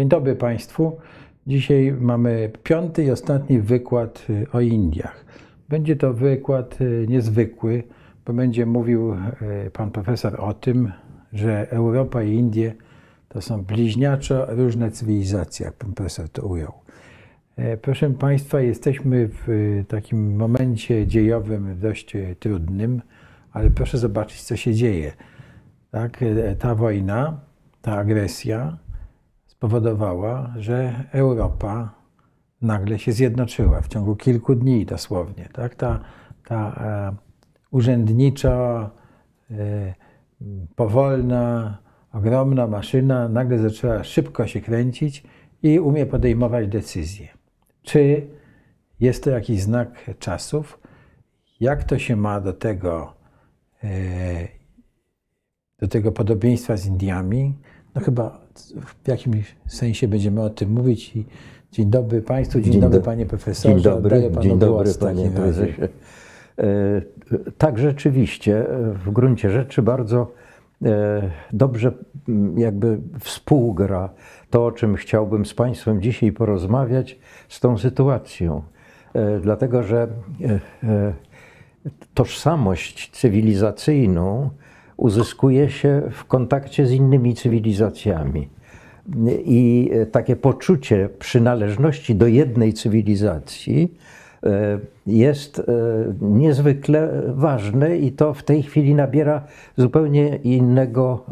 Dzień dobry Państwu. Dzisiaj mamy piąty i ostatni wykład y, o Indiach. Będzie to wykład y, niezwykły, bo będzie mówił y, pan profesor o tym, że Europa i Indie to są bliźniaczo różne cywilizacje, jak pan profesor to ujął. E, Proszę Państwa, jesteśmy w takim momencie dziejowym dość trudnym, ale proszę zobaczyć, co się dzieje. Tak? E, Ta wojna, ta agresja spowodowała, że Europa nagle się zjednoczyła w ciągu kilku dni dosłownie. Tak? Ta, ta e, urzędnicza, e, powolna, ogromna maszyna nagle zaczęła szybko się kręcić i umie podejmować decyzje. Czy jest to jakiś znak czasów? Jak to się ma do tego, e, do tego podobieństwa z Indiami? No chyba w jakimś sensie będziemy o tym mówić. I dzień dobry Państwu, dzień, Dzień dobry do- Panie Profesorze. Dzień dobry, dzień dobry panie prezesie. E, Tak, rzeczywiście, w gruncie rzeczy bardzo e, dobrze jakby współgra to, o czym chciałbym z Państwem dzisiaj porozmawiać, z tą sytuacją. E, Dlatego, że tożsamość cywilizacyjną uzyskuje się w kontakcie z innymi cywilizacjami. I e, takie poczucie przynależności do jednej cywilizacji e, jest e, niezwykle ważne i to w tej chwili nabiera zupełnie innego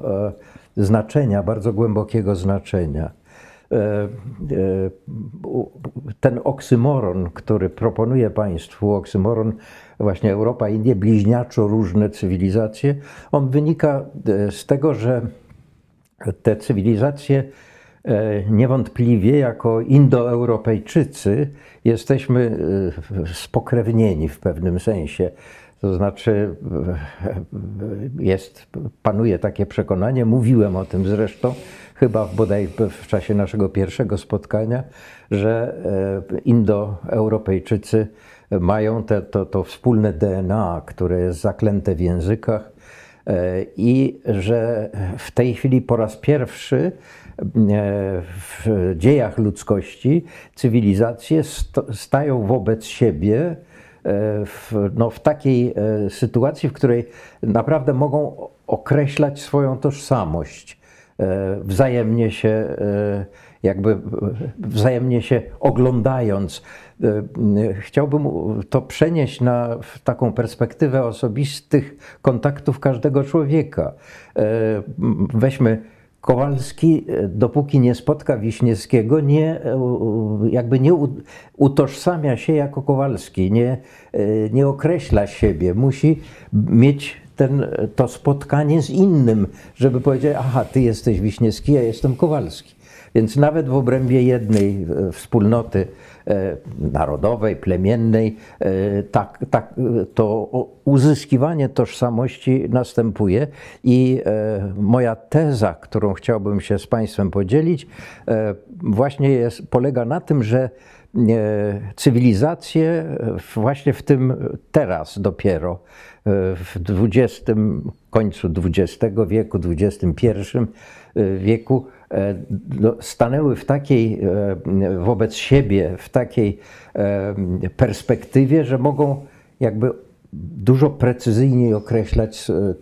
znaczenia, bardzo głębokiego znaczenia. E, e, Ten oksymoron, który proponuję Państwu, oksymoron właśnie Europa, Indie, bliźniaczo różne cywilizacje, on wynika e, z tego, że te cywilizacje niewątpliwie jako Indoeuropejczycy jesteśmy spokrewnieni w pewnym sensie. To znaczy jest, panuje takie przekonanie, mówiłem o tym zresztą, chyba bodaj w czasie naszego pierwszego spotkania, że e, Indoeuropejczycy mają te, to, to wspólne DNA, które jest zaklęte w językach, E, i że w tej chwili po raz pierwszy e, w dziejach ludzkości cywilizacje stają wobec siebie w, no, w takiej sytuacji, w której naprawdę mogą określać swoją tożsamość, wzajemnie się e, jakby e, wzajemnie się oglądając. E, e, Chciałbym to przenieść na taką perspektywę osobistych kontaktów każdego człowieka. E, Weźmy Kowalski, e, dopóki nie spotka Wiśniewskiego, nie, e, jakby nie utożsamia się jako Kowalski, nie, e, nie określa siebie. Musi mieć ten, to spotkanie z innym, żeby powiedzieć, aha, ty jesteś Wiśniewski, ja jestem Kowalski. Więc nawet w obrębie jednej e, wspólnoty e, narodowej, plemiennej, e, tak, tak, to uzyskiwanie tożsamości następuje. I moja teza, którą chciałbym się z Państwem podzielić, właśnie jest, polega na tym, że e, cywilizacje e, właśnie w tym teraz dopiero e, w XX, końcu XX wieku, XXI wieku e, no, stanęły w takiej e, wobec siebie, w takiej e, perspektywie, że mogą jakby dużo precyzyjniej określać e,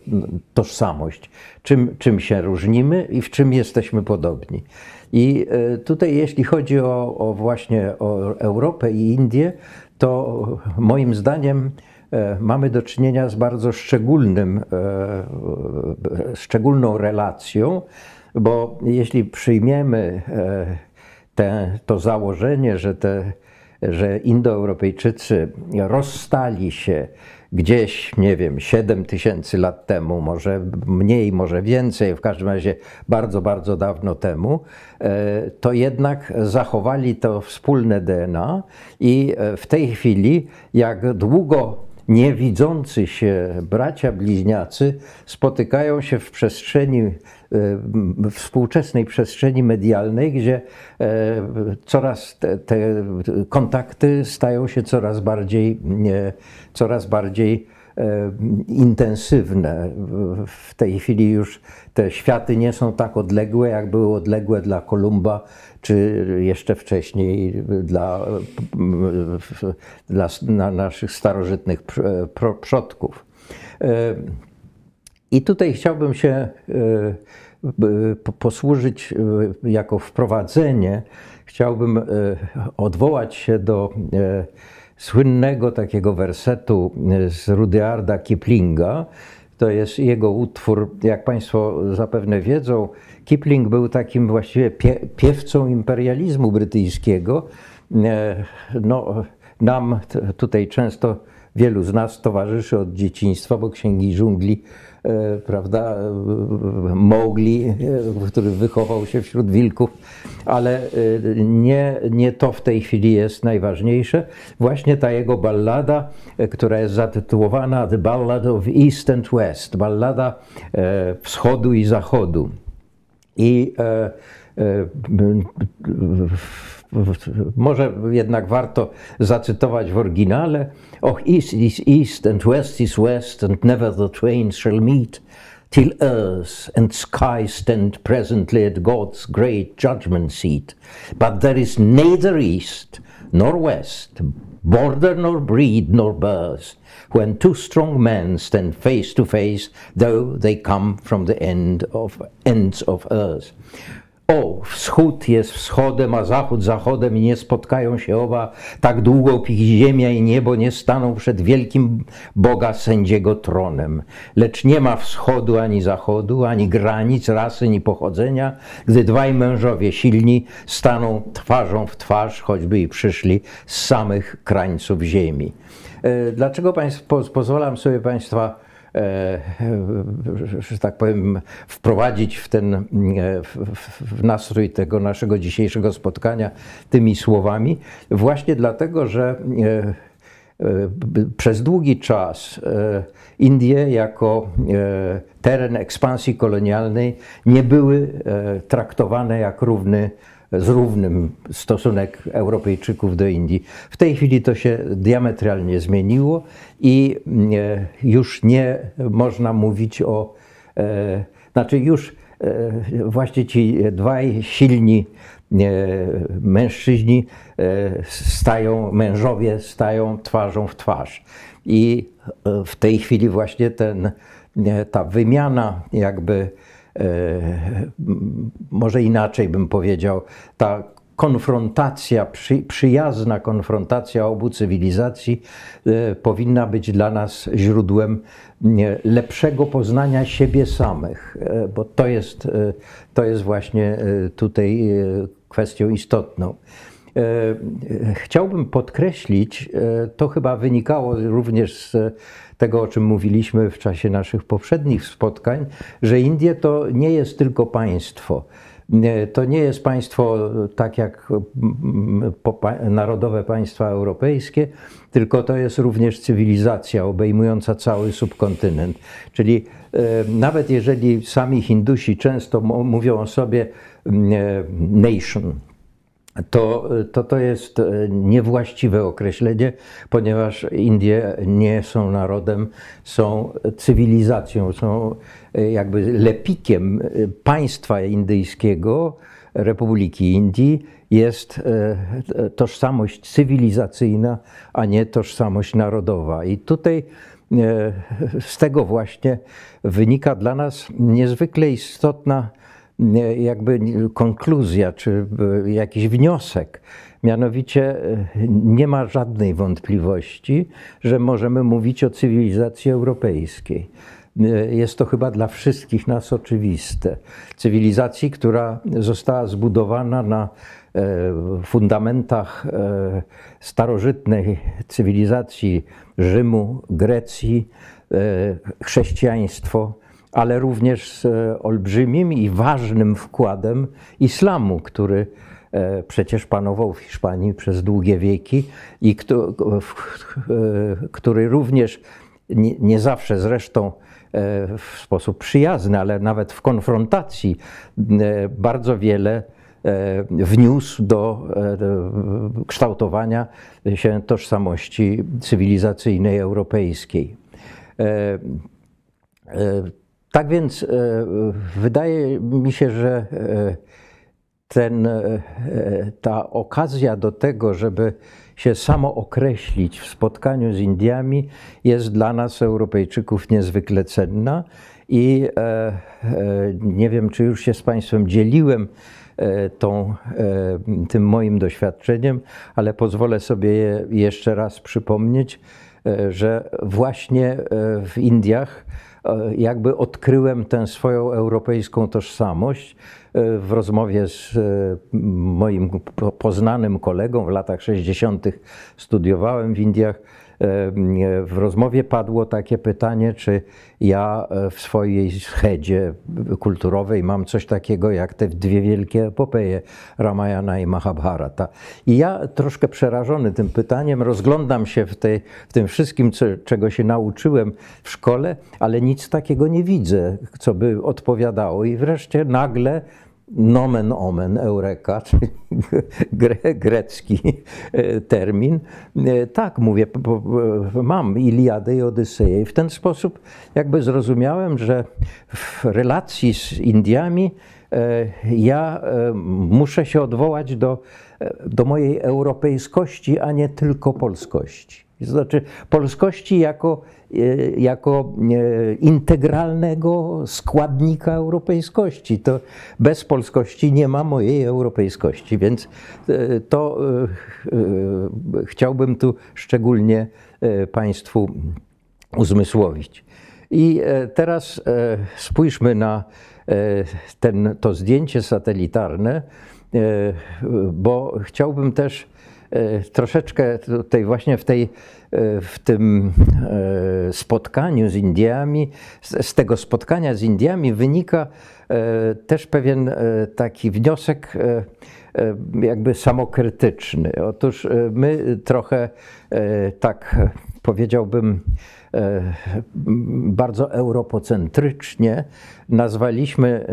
tożsamość, czym, czym się różnimy i w czym jesteśmy podobni. I e, tutaj, jeśli chodzi o, o właśnie o Europę i Indię, to moim zdaniem e, mamy do czynienia z bardzo szczególnym, e, szczególną relacją, bo jeśli przyjmiemy te, to założenie, że, te, że Indoeuropejczycy rozstali się gdzieś, nie wiem, 7 tysięcy lat temu, może mniej, może więcej, w każdym razie bardzo, bardzo dawno temu, e, to jednak zachowali to wspólne DNA i e, w tej chwili, jak długo niewidzący się bracia bliźniacy spotykają się w przestrzeni, współczesnej przestrzeni medialnej, gdzie e, coraz te, te kontakty stają się coraz bardziej, coraz bardziej intensywne. W tej chwili już te światy nie są tak odległe, jak były odległe dla Kolumba, czy jeszcze wcześniej dla, dla naszych starożytnych przodków. I tutaj chciałbym się posłużyć jako wprowadzenie, chciałbym odwołać się do słynnego takiego wersetu z Rudyarda Kiplinga. To jest jego utwór, jak Państwo zapewne wiedzą, Kipling był takim właściwie pie, piewcą imperializmu brytyjskiego. E, no, nam tutaj często wielu z nas towarzyszy od dzieciństwa, bo księgi dżungli E, prawda, Mowgli, e, który wychował się wśród wilków, ale e, nie, nie to w tej chwili jest najważniejsze. Właśnie ta jego ballada, która jest zatytułowana The Ballad of East and West, ballada wschodu i zachodu. I może jednak warto zacytować w oryginale. Och, east is east and west is west and never the twain shall meet till earth and sky stand presently at God's great judgment seat. But there is neither east nor west, border nor breed nor birth, when two strong men stand face to face, though they come from the end of ends of earth. O, wschód jest wschodem, a zachód zachodem i nie spotkają się oba tak długo, póki ziemia i niebo nie staną przed wielkim Boga sędziego tronem. Lecz nie ma wschodu ani zachodu, ani granic, rasy, ani pochodzenia, gdy dwaj mężowie silni staną twarzą w twarz, choćby i przyszli z samych krańców ziemi. E, dlaczego państwo, pozwalam sobie Państwa że tak powiem, wprowadzić w ten e, w nastrój tego naszego dzisiejszego spotkania tymi słowami, właśnie dlatego, że e, przez długi czas Indie jako teren ekspansji kolonialnej nie były traktowane jak równy z równym stosunek Europejczyków do Indii. W tej chwili to się diametralnie zmieniło i e, już nie można mówić o, e, znaczy już e, właśnie ci dwaj silni mężczyźni stają, mężowie stają twarzą w twarz. I w tej chwili właśnie ten, ta wymiana jakby może inaczej bym powiedział, ta konfrontacja, przy, przyjazna konfrontacja obu cywilizacji e, powinna być dla nas źródłem lepszego poznania siebie samych, e, bo to jest, to jest właśnie tutaj kwestią istotną. Chciałbym podkreślić, to chyba wynikało również z tego, o czym mówiliśmy w czasie naszych poprzednich spotkań, że Indie to nie jest tylko państwo. To nie jest państwo tak jak narodowe państwa europejskie, tylko to jest również cywilizacja obejmująca cały subkontynent. Czyli e, nawet jeżeli sami Hindusi często mówią o sobie nation, to, to, to jest e, niewłaściwe określenie, ponieważ Indie nie są narodem, są cywilizacją, są e, jakby lepikiem e, państwa indyjskiego, Republiki Indii, jest tożsamość cywilizacyjna, a nie tożsamość narodowa. I tutaj z tego właśnie wynika dla nas niezwykle istotna jakby konkluzja czy e, jakiś wniosek. Mianowicie e, nie ma żadnej wątpliwości, że możemy mówić o cywilizacji europejskiej. E, jest to chyba dla wszystkich nas oczywiste. Cywilizacji, która została zbudowana na fundamentach starożytnej cywilizacji Rzymu, Grecji, chrześcijaństwo, ale również z e, olbrzymim i ważnym wkładem islamu, który e, przecież panował w Hiszpanii przez długie wieki i e, który również nie zawsze zresztą w sposób przyjazny, ale nawet w konfrontacji bardzo wiele wniósł do kształtowania się tożsamości cywilizacyjnej europejskiej. Tak więc wydaje mi się, że ten, ta okazja do tego, żeby się samo określić w spotkaniu z Indiami, jest dla nas, Europejczyków, niezwykle cenna. I e, e, nie wiem, czy już się z Państwem dzieliłem e, tą, e, tym moim doświadczeniem, ale pozwolę sobie je jeszcze raz przypomnieć, e, że właśnie e, w Indiach jakby odkryłem tę swoją europejską tożsamość w rozmowie z moim poznanym kolegą w latach 60. studiowałem w Indiach w rozmowie padło takie pytanie, czy ja e, w swojej schedzie kulturowej mam coś takiego jak te dwie wielkie epopeje Ramayana i Mahabharata. I ja troszkę przerażony tym pytaniem rozglądam się w, tej, w tym wszystkim, co, czego się nauczyłem w szkole, ale nic takiego nie widzę, co by odpowiadało. I wreszcie nagle nomen omen, eureka, czyli gre, grecki e, termin. E, tak, mówię, mam Iliadę i Odyseję. I w ten sposób jakby zrozumiałem, że w relacji z Indiami e, ja muszę się odwołać do, do mojej europejskości, a nie tylko polskości. To znaczy polskości jako, e, jako e, integralnego składnika europejskości. To bez polskości nie ma mojej europejskości, więc e, to chciałbym tu szczególnie Państwu uzmysłowić. I teraz spójrzmy na ten, to zdjęcie satelitarne, bo chciałbym też troszeczkę tutaj właśnie w, tej, e, w tym e, spotkaniu z Indiami, z, z tego spotkania z Indiami wynika też pewien taki wniosek jakby samokrytyczny. Otóż my trochę tak powiedziałbym bardzo europocentrycznie nazwaliśmy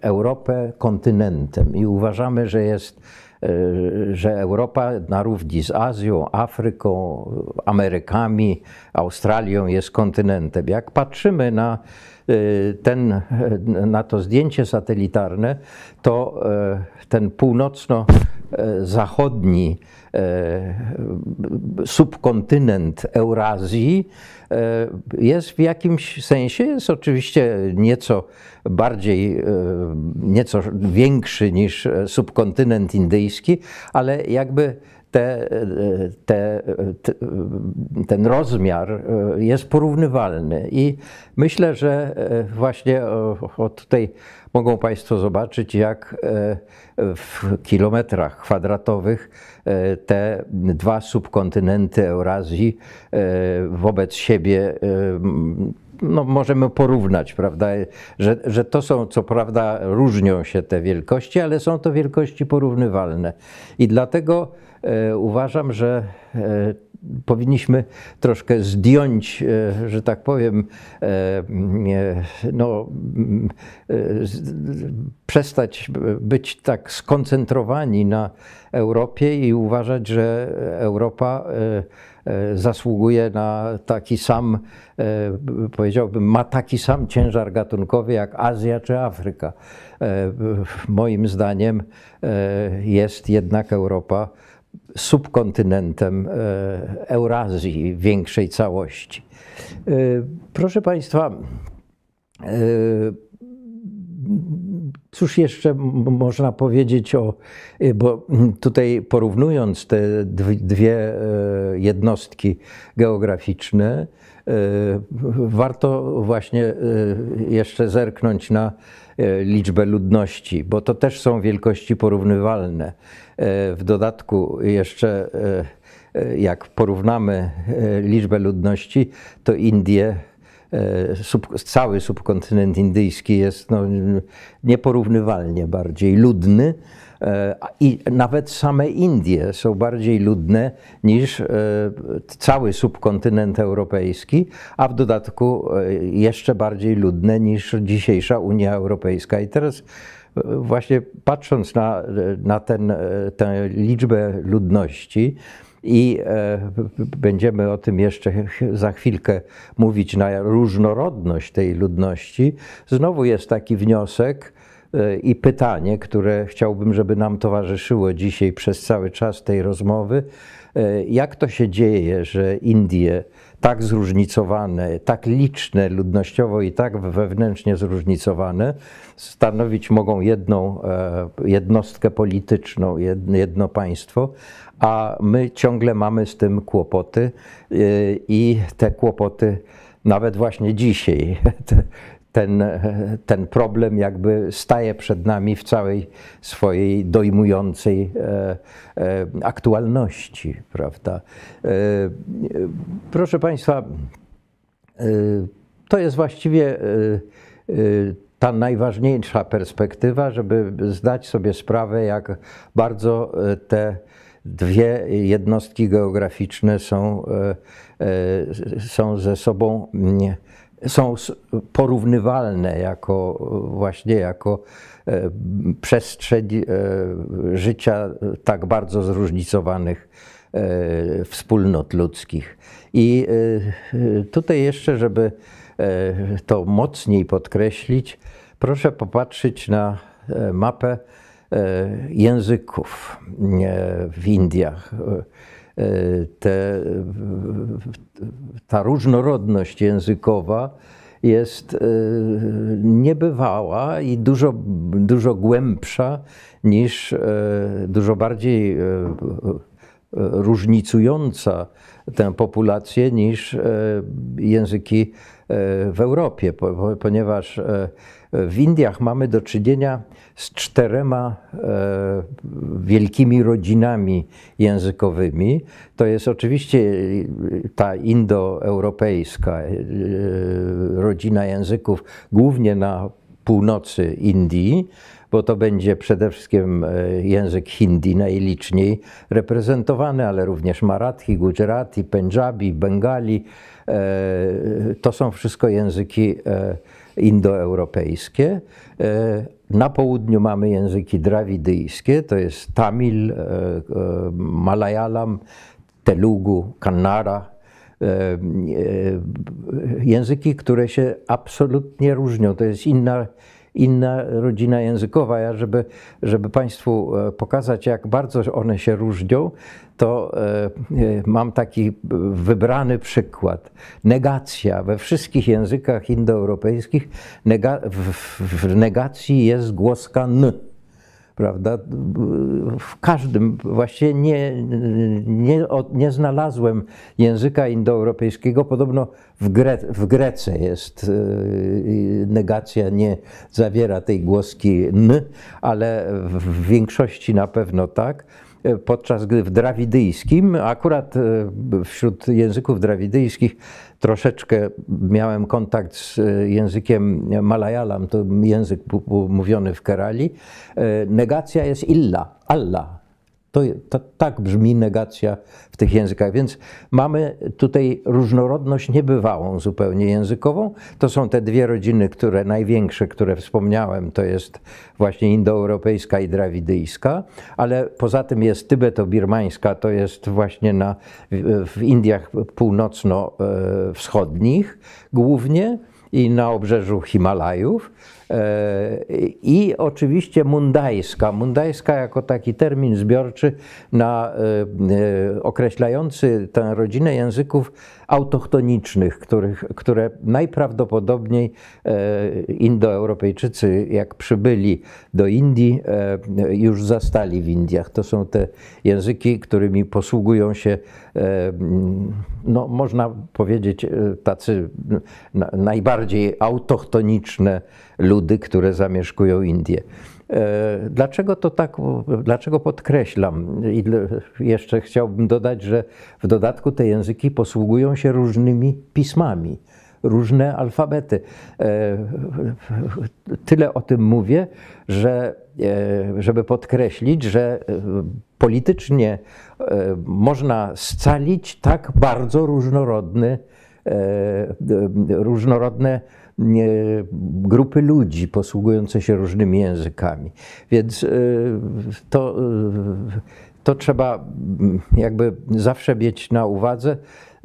Europę kontynentem i uważamy, że jest E, że Europa na równi z Azją, Afryką, Amerykami, Australią jest kontynentem. Jak patrzymy na, e, ten, e, na to zdjęcie satelitarne, to ten północno-zachodni subkontynent Eurazji jest w jakimś sensie, jest oczywiście nieco bardziej, nieco większy niż subkontynent indyjski, ale jakby te, te, te, ten rozmiar jest porównywalny. I myślę, że właśnie o, tutaj mogą Państwo zobaczyć, jak w kilometrach kwadratowych te dwa subkontynenty Eurazji wobec siebie no, możemy porównać, prawda, że, że to są, co prawda, różnią się te wielkości, ale są to wielkości porównywalne. I dlatego e, uważam, że e, powinniśmy troszkę zdjąć, e, że tak powiem, e, no, e, przestać być tak skoncentrowani na Europie i uważać, że Europa zasługuje na taki sam, powiedziałbym, ma taki sam ciężar gatunkowy jak Azja czy Afryka. Moim zdaniem jest jednak Europa subkontynentem e, Eurazji, większej całości. E, proszę Państwa, e, Cóż jeszcze można powiedzieć o, bo tutaj porównując te dwie jednostki geograficzne, warto właśnie jeszcze zerknąć na liczbę ludności, bo to też są wielkości porównywalne. W dodatku jeszcze e, jak porównamy e, liczbę ludności, to Indie, e, sub, cały subkontynent indyjski jest no, nieporównywalnie bardziej ludny. I nawet same Indie są bardziej ludne niż cały subkontynent europejski, a w dodatku jeszcze bardziej ludne niż dzisiejsza Unia Europejska. I teraz właśnie patrząc na, na ten, tę liczbę ludności i e, będziemy o tym jeszcze za chwilkę mówić na różnorodność tej ludności, znowu jest taki wniosek e, i pytanie, które chciałbym, żeby nam towarzyszyło dzisiaj przez cały czas tej rozmowy. E, jak to się dzieje, że Indie tak zróżnicowane, tak liczne ludnościowo i tak wewnętrznie zróżnicowane, stanowić mogą jedną jednostkę polityczną, jedno państwo, a my ciągle mamy z tym kłopoty i te kłopoty nawet właśnie dzisiaj, ten, ten problem jakby staje przed nami w całej swojej dojmującej e, e, aktualności, prawda? E, proszę Państwa, to jest właściwie ta najważniejsza perspektywa, żeby zdać sobie sprawę, jak bardzo te dwie jednostki geograficzne są, są ze sobą są porównywalne jako właśnie jako e, przestrzeń życia tak bardzo zróżnicowanych wspólnot ludzkich. I tutaj jeszcze, żeby to mocniej podkreślić, proszę popatrzeć na mapę E, języków w Indiach. E, te, ta różnorodność językowa jest e, niebywała i dużo, dużo głębsza niż, dużo bardziej różnicująca tę populację niż języki w Europie, ponieważ w Indiach mamy do czynienia z czterema e, wielkimi rodzinami językowymi. To jest oczywiście ta indoeuropejska e, rodzina języków, głównie na północy Indii, bo to będzie przede wszystkim e, język hindi najliczniej reprezentowany, ale również marathi, gujarati, punjabi, bengali. To są wszystko języki indoeuropejskie. E, na południu mamy języki drawidyjskie, to jest Tamil, e, e, Malayalam, Telugu, Kannada. Języki, które się absolutnie różnią. To jest inna inna rodzina językowa. Ja, żeby, żeby Państwu e, pokazać, jak bardzo one się różnią, to e, e, mam taki wybrany przykład. Negacja we wszystkich językach indoeuropejskich, nega, w, w negacji jest głoska n prawda? W każdym, właściwie nie, nie, nie znalazłem języka indoeuropejskiego. Podobno w, Gre, w Grece jest y, negacja, nie zawiera tej głoski n, ale w większości na pewno tak podczas gdy w drawidyjskim, akurat e, wśród języków drawidyjskich troszeczkę miałem kontakt z e, językiem malayalam, to język mówiony w Kerali, e, negacja jest illa, Allah. To, to, tak brzmi negacja w tych językach. Więc mamy tutaj różnorodność niebywałą zupełnie językową. To są te dwie rodziny, które największe, które wspomniałem, to jest właśnie indoeuropejska i drawidyjska, ale poza tym jest tybeto-birmańska, to jest właśnie na, w Indiach północno-wschodnich głównie i na obrzeżu Himalajów. E, I oczywiście mundajska. Mundajska jako taki termin zbiorczy na e, e, określający tę rodzinę języków autochtonicznych, których, które najprawdopodobniej Indoeuropejczycy, jak przybyli do Indii, już zastali w Indiach. To są te języki, którymi posługują się, no, można powiedzieć, tacy najbardziej autochtoniczne ludy, które zamieszkują Indię. E, dlaczego to tak, dlaczego podkreślam? I jeszcze chciałbym dodać, że w dodatku te języki posługują się różnymi pismami, różne alfabety. E, tyle o tym mówię, że e, żeby podkreślić, że politycznie można scalić tak bardzo różnorodny, różnorodne grupy ludzi posługujące się różnymi językami. Więc e, to, e, to trzeba jakby zawsze mieć na uwadze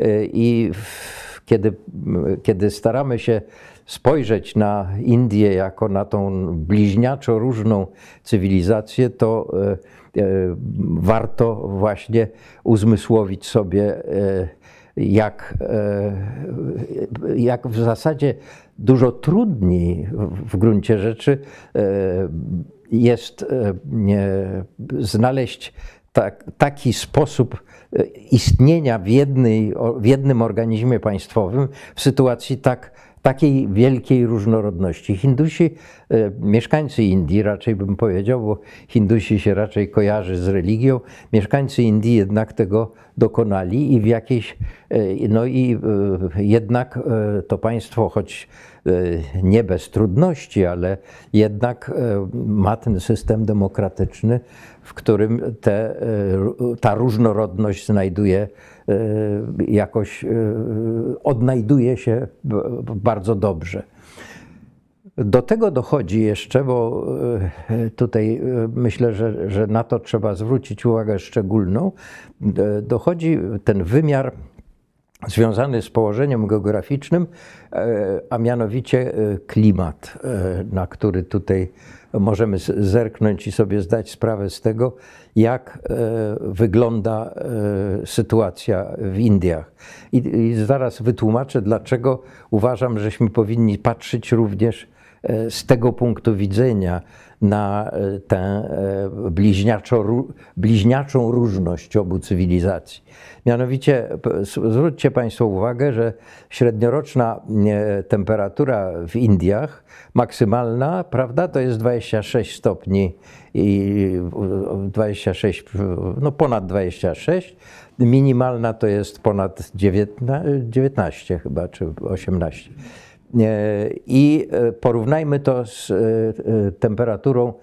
y, i kiedy, kiedy staramy się spojrzeć na Indię jako na tą bliźniaczo różną cywilizację, to y, y, warto właśnie uzmysłowić sobie, y, jak, y, jak w zasadzie dużo trudniej w- gruncie rzeczy y, jest e, znaleźć tak, taki sposób e, istnienia w, jednej, w jednym organizmie państwowym w sytuacji tak, takiej wielkiej różnorodności. Hindusi, e, mieszkańcy Indii, raczej bym powiedział, bo Hindusi się raczej kojarzy z religią, mieszkańcy Indii jednak tego dokonali i w jakiejś, e, no i e, jednak e, to państwo, choć e, nie bez trudności, ale jednak e, ma ten system demokratyczny, w którym te, e, ta różnorodność znajduje e, jakoś, e, odnajduje się bardzo dobrze. Do tego dochodzi jeszcze, bo e, tutaj e, myślę, że, że na to trzeba zwrócić uwagę szczególną, e, dochodzi ten wymiar związany z położeniem geograficznym, a mianowicie klimat, na który tutaj możemy zerknąć i sobie zdać sprawę z tego, jak wygląda sytuacja w Indiach. I, zaraz wytłumaczę, dlaczego uważam, żeśmy powinni patrzeć również z tego punktu widzenia na e, tę e, bliźniaczą różność obu cywilizacji. Mianowicie zwróćcie Państwo uwagę, że średnioroczna e, temperatura w Indiach maksymalna, prawda, to jest 26 stopni i e, 26, no ponad 26. Minimalna to jest ponad 19, 19 chyba, czy 18. E, I e, porównajmy to z e, temperaturą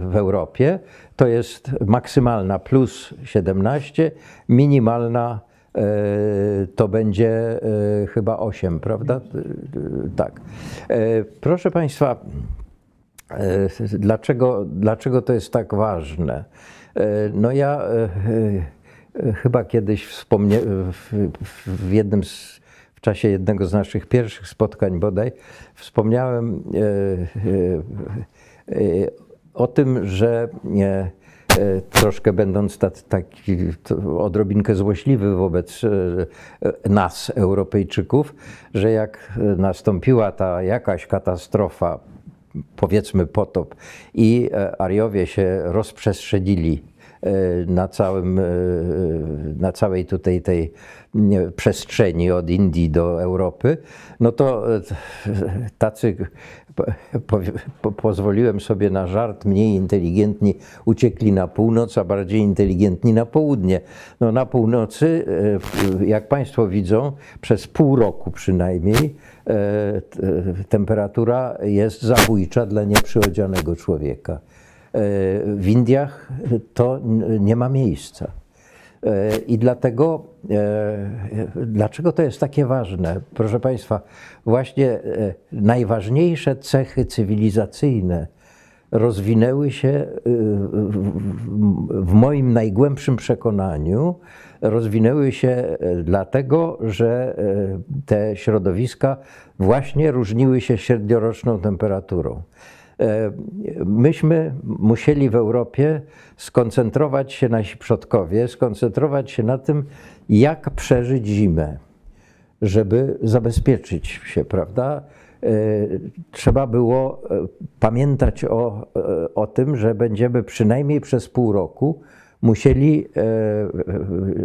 w Europie. To jest maksymalna plus 17, minimalna to będzie chyba 8, prawda? Tak. Proszę Państwa, Dlaczego, dlaczego to jest tak ważne? No ja chyba kiedyś wspomnie, w, w jednym z, czasie jednego z naszych pierwszych spotkań bodaj wspomniałem e, e, e, o tym, że troszkę będąc tak, taki odrobinkę złośliwy wobec nas, Europejczyków, że jak nastąpiła ta jakaś katastrofa, powiedzmy potop i Ariowie się rozprzestrzenili na, całym, e, na całej tutaj tej przestrzeni od Indii do Europy, no to e, tacy, po, po, po, pozwoliłem sobie na żart, mniej inteligentni uciekli na północ, a bardziej inteligentni na południe. No na północy, e, jak Państwo widzą, przez pół roku przynajmniej e, temperatura jest zabójcza dla nieprzyrodzionego człowieka. E, W Indiach to nie ma miejsca. E, I dlatego, e, dlaczego to jest takie ważne? Proszę Państwa, właśnie najważniejsze cechy cywilizacyjne rozwinęły się w- moim najgłębszym przekonaniu, rozwinęły się dlatego, że te środowiska właśnie różniły się średnioroczną temperaturą. E, Myśmy musieli w Europie skoncentrować się, nasi przodkowie, skoncentrować się na tym, jak przeżyć zimę żeby zabezpieczyć się, prawda? E, Trzeba było e, pamiętać o, o tym, że będziemy przynajmniej przez pół roku musieli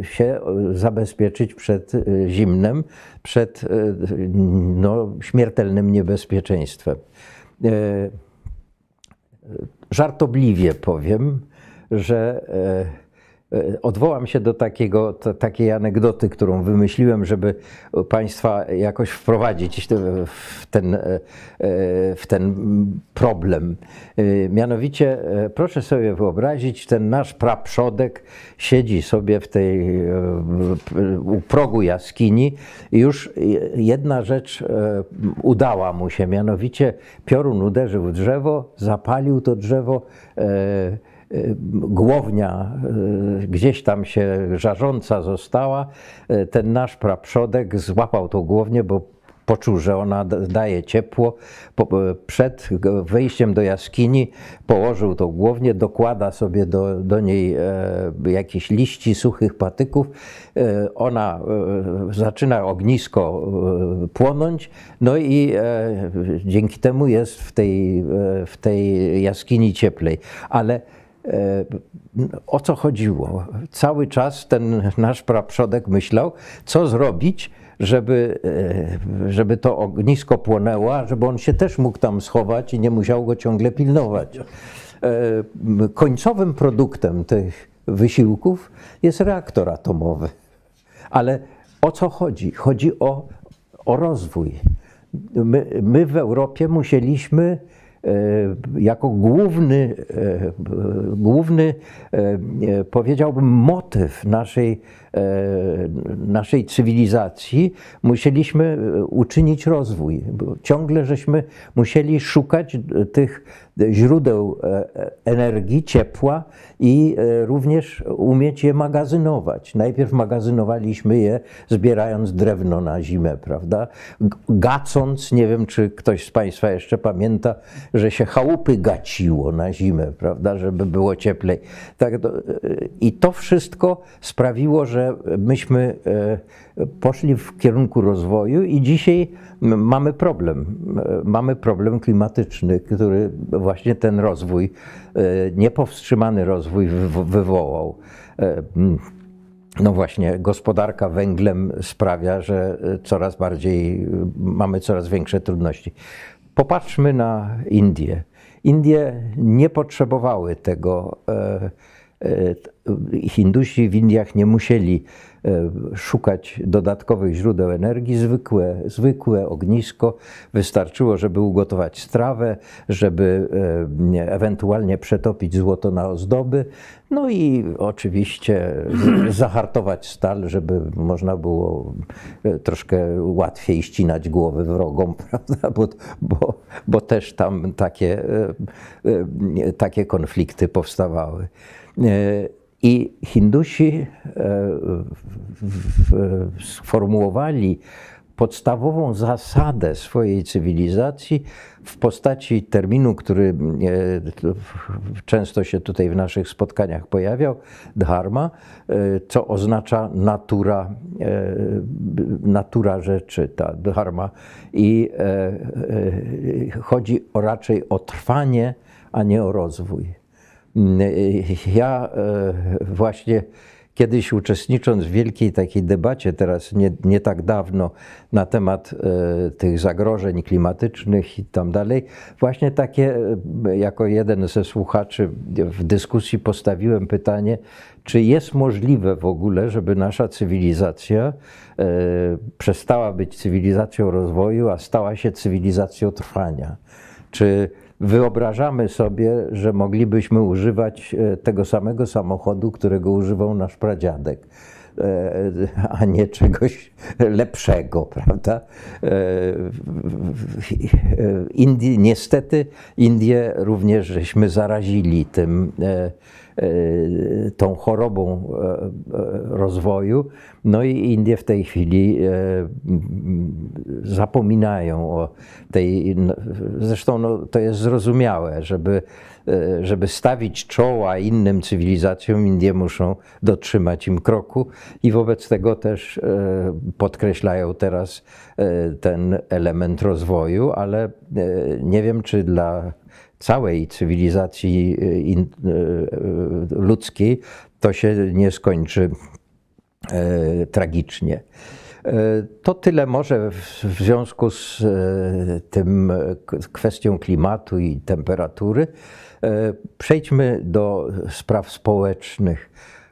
się zabezpieczyć przed zimnem, przed no, śmiertelnym niebezpieczeństwem. Żartobliwie powiem, że e, odwołam się do takiego, to, takiej anegdoty, którą wymyśliłem, żeby Państwa jakoś wprowadzić w ten, e, e, w ten problem. E, Mianowicie, e, proszę sobie wyobrazić, ten nasz praprzodek siedzi sobie w tej, e, u progu jaskini i już jedna rzecz e, udała mu się, mianowicie piorun uderzył w drzewo, zapalił to drzewo, e, głownia gdzieś tam się żarząca została, ten nasz praprzodek złapał tą głownię, bo poczuł, że ona daje ciepło. Przed wejściem do jaskini położył tą głownię, dokłada sobie do, do niej e, jakieś liści, suchych patyków. E, ona e, zaczyna ognisko płonąć, no i dzięki temu jest w tej, w tej jaskini cieplej. Ale o co chodziło? Cały czas ten nasz praprzodek myślał, co zrobić, żeby, e, żeby to ognisko płonęło, żeby on się też mógł tam schować i nie musiał go ciągle pilnować. E, końcowym produktem tych wysiłków jest reaktor atomowy. Ale o co chodzi? Chodzi o, o rozwój. My, my w Europie musieliśmy E, jako główny, e, główny e, powiedziałbym, motyw naszej, naszej cywilizacji musieliśmy uczynić rozwój. Ciągle żeśmy musieli szukać tych źródeł energii, ciepła i również umieć je magazynować. Najpierw magazynowaliśmy je zbierając drewno na zimę, prawda? Gacąc, nie wiem czy ktoś z Państwa jeszcze pamięta, że się chałupy gaciło na zimę, prawda, żeby było cieplej. Tak, I to wszystko sprawiło, że myśmy e, poszli w kierunku rozwoju i dzisiaj mamy problem. Mamy problem klimatyczny, który właśnie ten rozwój, e, niepowstrzymany rozwój wywołał. E, no właśnie, gospodarka węglem sprawia, że coraz bardziej mamy coraz większe trudności. Popatrzmy na Indie. Indie nie potrzebowały tego. E, e, Hindusi w Indiach nie musieli e, szukać dodatkowych źródeł energii, zwykłe, zwykłe ognisko wystarczyło, żeby ugotować strawę, żeby ewentualnie przetopić złoto na ozdoby, no i oczywiście zahartować stal, żeby można było e, troszkę łatwiej ścinać głowy wrogom, prawda? Bo, bo, bo też tam takie, e, e, takie konflikty powstawały. I Hindusi sformułowali podstawową zasadę swojej cywilizacji w postaci terminu, który e, często się tutaj w naszych spotkaniach pojawiał, dharma, e, co oznacza natura, e, natura rzeczy, ta dharma. I chodzi o raczej o trwanie, a nie o rozwój. Ja właśnie Kiedyś uczestnicząc w wielkiej takiej debacie, teraz nie, nie tak dawno, na temat e, tych zagrożeń klimatycznych i tam dalej, właśnie takie, e, jako jeden ze słuchaczy w dyskusji postawiłem pytanie, czy jest możliwe w ogóle, żeby nasza cywilizacja e, przestała być cywilizacją rozwoju, a stała się cywilizacją trwania? Czy wyobrażamy sobie, że moglibyśmy używać e, tego samego samochodu, którego używał nasz pradziadek e, a nie czegoś lepszego, prawda? E, Indii, niestety Indie również żeśmy zarazili tym tą chorobą e, e, rozwoju. No i Indie w tej chwili zapominają o tej. No, zresztą no, to jest zrozumiałe, żeby, żeby stawić czoła innym cywilizacjom, Indie muszą dotrzymać im kroku i wobec tego też podkreślają teraz ten element rozwoju, ale nie wiem, czy dla całej cywilizacji in, e, e, ludzkiej, to się nie skończy tragicznie. To tyle może w związku z tym kwestią klimatu i temperatury. Przejdźmy do spraw społecznych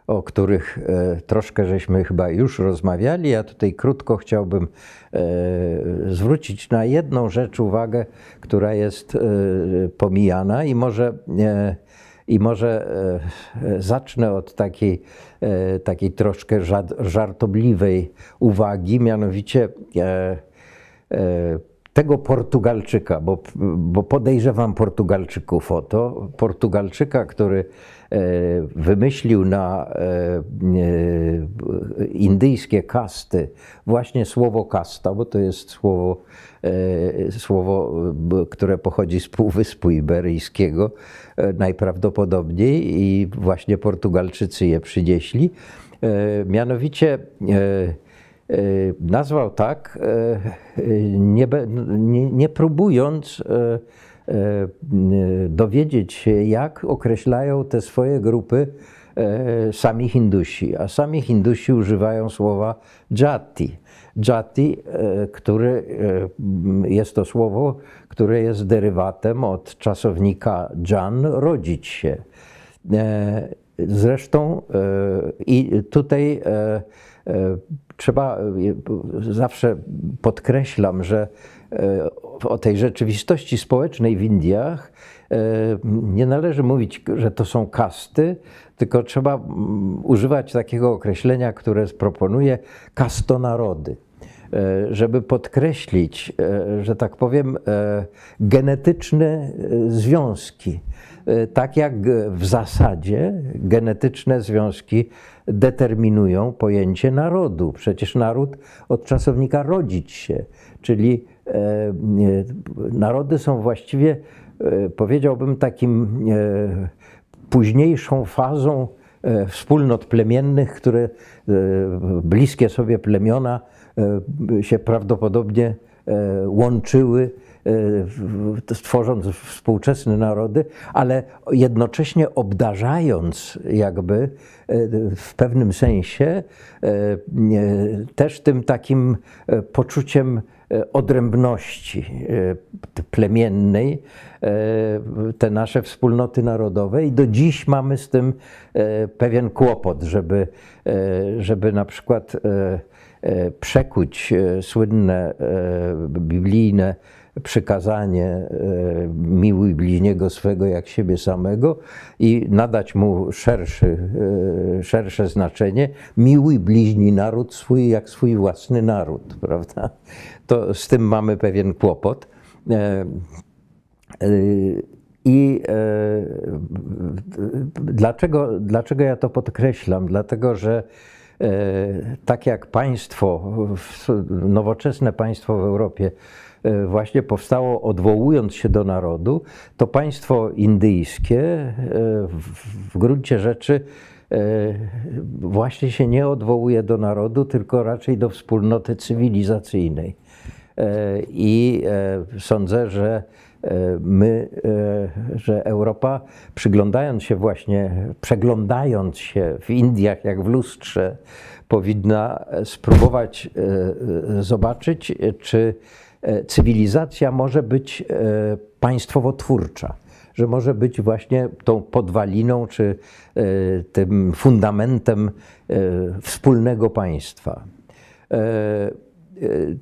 o których e, troszkę żeśmy chyba już rozmawiali. Ja tutaj krótko chciałbym e, zwrócić na jedną rzecz uwagę, która jest e, pomijana i może, i może zacznę od takiej, takiej troszkę żartobliwej uwagi, mianowicie tego Portugalczyka, bo, bo podejrzewam Portugalczyków o to, Portugalczyka, który wymyślił na e, indyjskie kasty właśnie słowo kasta, bo to jest słowo, słowo które pochodzi z Półwyspu Iberyjskiego najprawdopodobniej i właśnie Portugalczycy je przynieśli. Mianowicie E, nazwał tak, e, nie, nie, nie próbując e, dowiedzieć się, jak określają te swoje grupy sami Hindusi. A sami Hindusi używają słowa jati. Jati, który jest to słowo, które jest derywatem od czasownika jan, rodzić się. Zresztą i tutaj trzeba, e, zawsze podkreślam, że e, o tej rzeczywistości społecznej w Indiach e, nie należy mówić, że to są kasty, tylko trzeba używać takiego określenia, które proponuje kastonarody żeby podkreślić, że tak powiem, genetyczne związki. Tak jak w zasadzie genetyczne związki determinują pojęcie narodu. Przecież naród od czasownika rodzić się, czyli e, narody są właściwie, e, powiedziałbym, takim e, późniejszą fazą wspólnot plemiennych, które bliskie sobie plemiona się prawdopodobnie łączyły tworząc współczesne narody, ale jednocześnie obdarzając jakby e, w pewnym sensie e, też tym takim e, poczuciem odrębności plemiennej, te nasze wspólnoty narodowe i do dziś mamy z tym pewien kłopot, żeby, żeby na przykład przekuć słynne biblijne przykazanie e, miłuj bliźniego swego jak siebie samego i nadać mu szerszy, e, szersze znaczenie miłuj bliźni naród swój jak swój własny naród, prawda? To z tym mamy pewien kłopot. E, I dlaczego, dlaczego ja to podkreślam? Dlatego, że tak jak państwo, nowoczesne państwo w Europie właśnie powstało odwołując się do narodu, to państwo indyjskie e, w gruncie rzeczy e, właśnie się nie odwołuje do narodu, tylko raczej do wspólnoty cywilizacyjnej. I sądzę, że my, że Europa, przyglądając się właśnie, przeglądając się w Indiach jak w lustrze, powinna spróbować zobaczyć, czy E, cywilizacja może być e, państwowo-twórcza, że może być właśnie tą podwaliną czy e, tym fundamentem wspólnego państwa.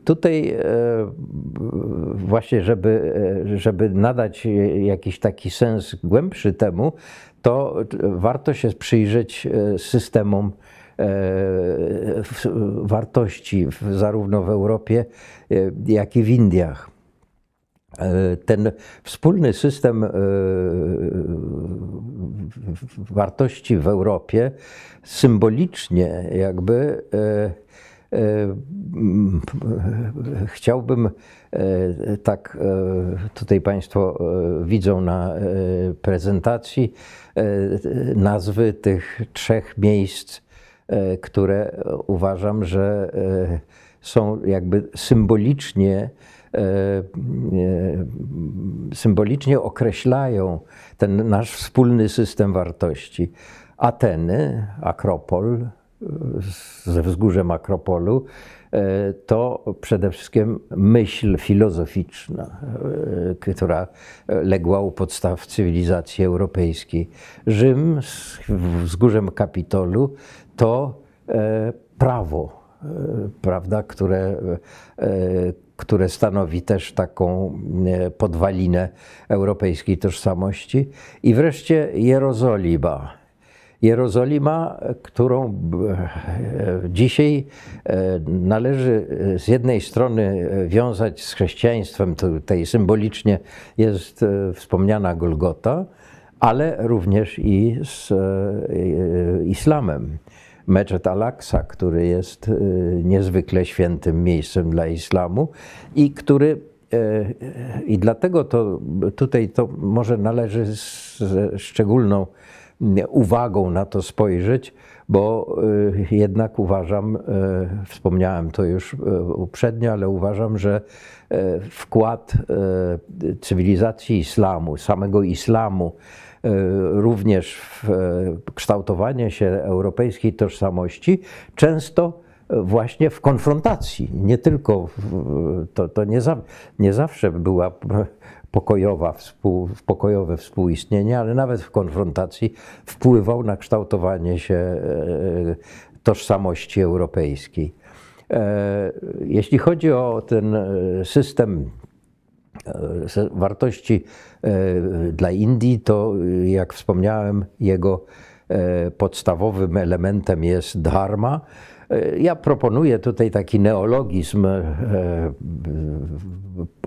Tutaj właśnie, żeby, żeby nadać jakiś taki sens głębszy temu, to warto się przyjrzeć systemom E, wartości zarówno w Europie, e, jak i w Indiach. E, ten wspólny system wartości w Europie symbolicznie jakby chciałbym tak tutaj Państwo widzą na prezentacji nazwy tych trzech miejsc E, które uważam, że e, są jakby symbolicznie e, symbolicznie określają ten nasz wspólny system wartości. Ateny, Akropol, ze wzgórzem Akropolu, to przede wszystkim myśl filozoficzna, która legła u podstaw cywilizacji europejskiej. Rzym z wzgórzem Kapitolu to e, prawo, e, prawda, które, e, które stanowi też taką podwalinę europejskiej tożsamości. I wreszcie Jerozolima. Jerozolima, którą dzisiaj należy z jednej strony wiązać z chrześcijaństwem, tutaj symbolicznie jest wspomniana Golgota, ale również i z islamem. Mechet Al-Aqsa, który jest niezwykle świętym miejscem dla islamu i który i dlatego to tutaj to może należy z szczególną uwagą na to spojrzeć, bo y, jednak uważam, y, wspomniałem to już y, uprzednio, ale uważam, że wkład cywilizacji islamu, samego islamu, również w kształtowanie się europejskiej tożsamości, często właśnie w konfrontacji. Nie tylko, w, to, to nie, za, nie zawsze była pokojowa, współ, pokojowe współistnienie, ale nawet w konfrontacji wpływał na kształtowanie się e, tożsamości europejskiej. E, jeśli chodzi o ten e, system wartości dla Indii, to jak wspomniałem, jego podstawowym elementem jest dharma, ja proponuję tutaj taki neologizm e,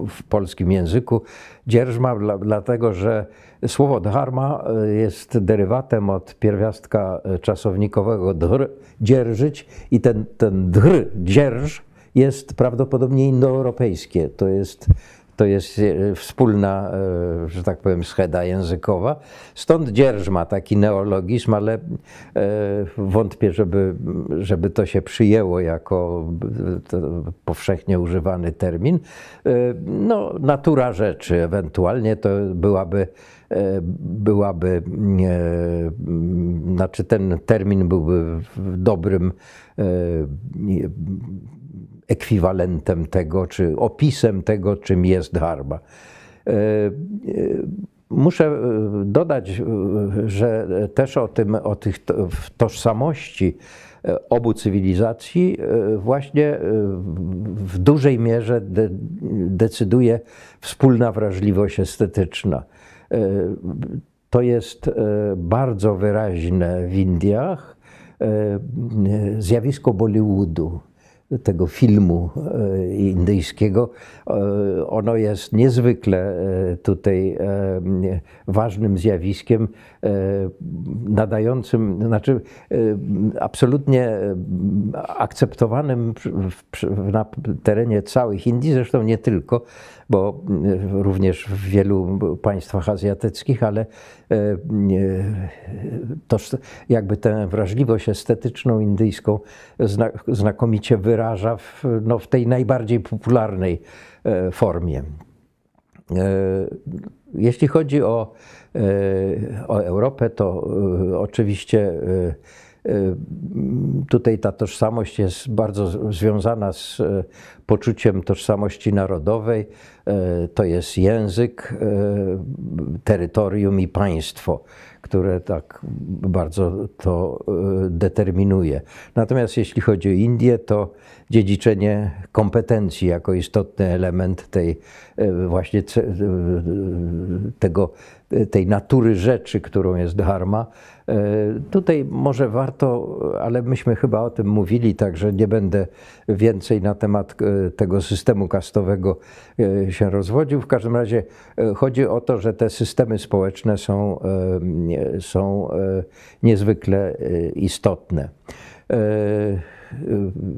w polskim języku dzierżma, dlatego że słowo dharma e, jest derywatem od pierwiastka czasownikowego dhr, dzierżyć i ten, ten dhr, dzierż jest prawdopodobnie indoeuropejskie. To jest to jest e, wspólna, e, że tak powiem, scheda językowa. Stąd dzierż ma taki neologizm, ale e, wątpię, żeby, żeby to się przyjęło jako powszechnie używany termin. No, natura rzeczy, ewentualnie to byłaby byłaby, znaczy ten termin byłby dobrym ekwiwalentem tego, czy opisem tego, czym jest dharma. E, e, muszę e, dodać, że też o, tym, o tych tożsamości obu cywilizacji właśnie w dużej mierze de decyduje wspólna wrażliwość estetyczna. To jest bardzo wyraźne w Indiach zjawisko Bollywoodu tego filmu e, indyjskiego. E, ono jest niezwykle e, tutaj ważnym zjawiskiem, nadającym, znaczy absolutnie akceptowanym na terenie całych Indii, zresztą nie tylko, bo również w wielu państwach azjatyckich, ale to jakby tę wrażliwość estetyczną indyjską znakomicie wyraża wyraża w, no, w tej najbardziej popularnej e, formie. E, jeśli chodzi o, e, o Europę, to oczywiście tutaj ta tożsamość jest bardzo związana z poczuciem tożsamości narodowej. To jest język, terytorium i państwo które tak bardzo to e, determinuje. Natomiast jeśli chodzi o Indię, to dziedziczenie kompetencji jako istotny element tej e, właśnie e, tego, tej natury rzeczy, którą jest dharma. Tutaj może warto, ale myśmy chyba o tym mówili, także nie będę więcej na temat tego systemu kastowego się rozwodził. W każdym razie chodzi o to, że te systemy społeczne są są e, niezwykle e, istotne. E,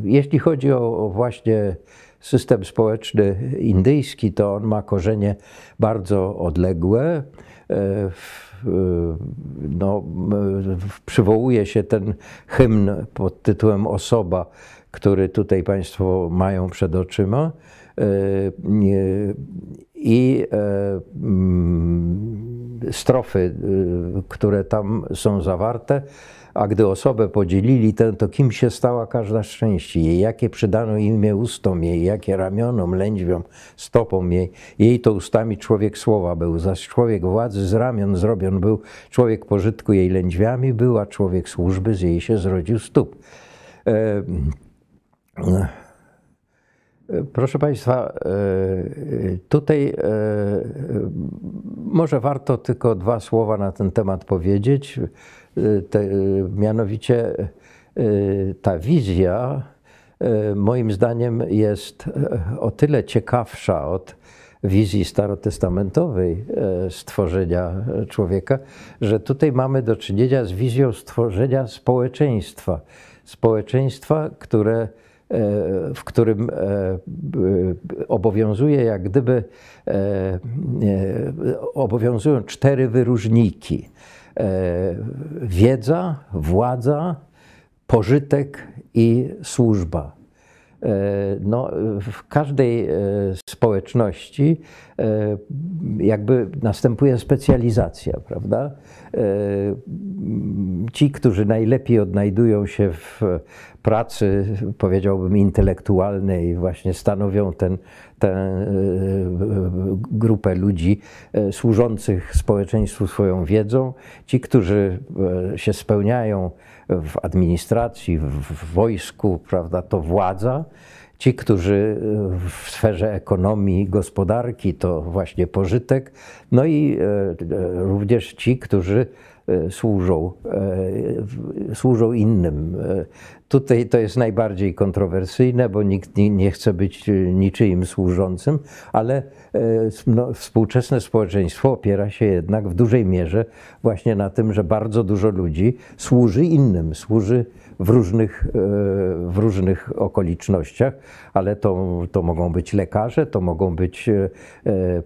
jeśli chodzi o właśnie system społeczny indyjski, to on ma korzenie bardzo odległe. No, przywołuje się ten hymn pod tytułem Osoba, który tutaj Państwo mają przed oczyma. I strofy, y, które tam są zawarte, a gdy osobę podzielili, to, to kim się stała każda szczęście jej, jakie przydano imię ustom jej, jakie ramionom, lędźwiom, stopom jej. Jej to ustami człowiek słowa był, zaś człowiek władzy z ramion zrobion był, człowiek pożytku jej lędźwiami był, a człowiek służby z jej się zrodził stóp. E, Proszę Państwa, e, tutaj e, może warto tylko dwa słowa na ten temat powiedzieć. E, te, mianowicie ta wizja moim zdaniem jest o tyle ciekawsza od wizji starotestamentowej stworzenia człowieka, że tutaj mamy do czynienia z wizją stworzenia społeczeństwa. Społeczeństwa, które w którym e, obowiązuje jak gdyby e, obowiązują cztery wyróżniki. Wiedza, władza, pożytek i służba. No, w każdej społeczności jakby następuje specjalizacja, prawda? Ci, którzy najlepiej odnajdują się w pracy, powiedziałbym, intelektualnej, właśnie stanowią ten, tę e, grupę ludzi e, służących społeczeństwu swoją wiedzą. Ci, którzy e, się spełniają w administracji, w wojsku, prawda, to władza. Ci, którzy w sferze ekonomii, gospodarki, to właśnie pożytek. No i również ci, którzy E, służą, e, służą innym. E, tutaj to jest najbardziej kontrowersyjne, bo nikt nie chce być niczyim służącym, ale no, współczesne społeczeństwo opiera się jednak w dużej mierze właśnie na tym, że bardzo dużo ludzi służy innym, służy w różnych, w różnych okolicznościach, ale to, to mogą być lekarze, to mogą być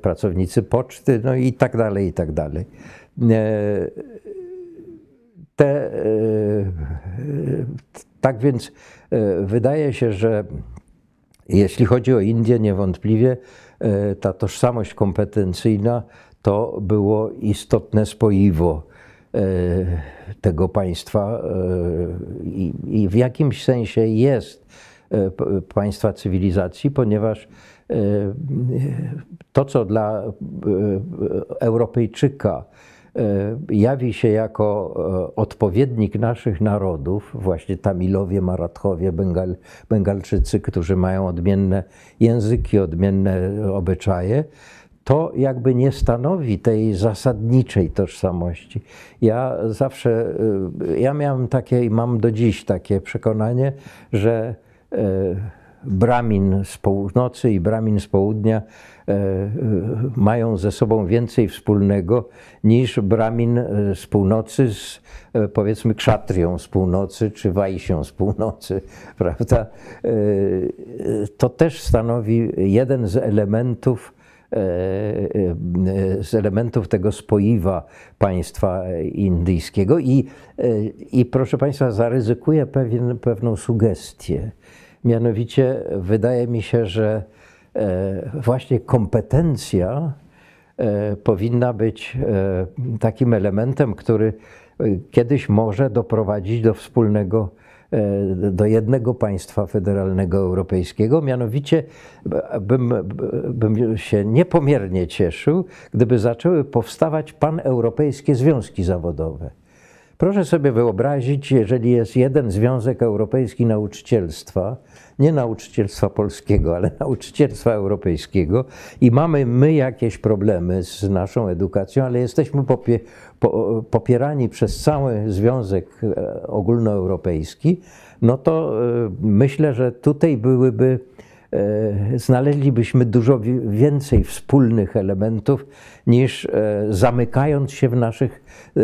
pracownicy poczty, no i tak dalej, i tak dalej. Te, e, tak więc e, wydaje się, że jeśli chodzi o Indię, niewątpliwie e, ta tożsamość kompetencyjna to było istotne spoiwo tego państwa i, i w jakimś sensie jest państwa cywilizacji, ponieważ to, co dla Europejczyka E, jawi się jako e, odpowiednik naszych narodów, właśnie Tamilowie, Marathowie, Bengal, Bengalczycy, którzy mają odmienne języki, odmienne obyczaje, to jakby nie stanowi tej zasadniczej tożsamości. Ja zawsze, e, ja miałem takie i mam do dziś takie przekonanie, że Bramin z północy i Bramin z południa e, e, mają ze sobą więcej wspólnego niż Bramin e, z północy z powiedzmy kszatrią z północy czy wajsią z północy, prawda? To też stanowi jeden z elementów z elementów tego spoiwa państwa indyjskiego i, i proszę Państwa, zaryzykuję pewien, pewną sugestię Mianowicie wydaje mi się, że e, właśnie kompetencja e, powinna być e, takim elementem, który kiedyś może doprowadzić do wspólnego, do jednego państwa federalnego europejskiego. Mianowicie bym, bym się niepomiernie cieszył, gdyby zaczęły powstawać paneuropejskie związki zawodowe. Proszę sobie wyobrazić, jeżeli jest jeden Związek Europejski Nauczycielstwa, nie nauczycielstwa polskiego, ale nauczycielstwa europejskiego i mamy my jakieś problemy z naszą edukacją, ale jesteśmy popie, po, popierani przez cały Związek e, Ogólnoeuropejski, no to e, myślę, że tutaj byłyby znaleźlibyśmy dużo więcej wspólnych elementów niż e, zamykając się w naszych, e,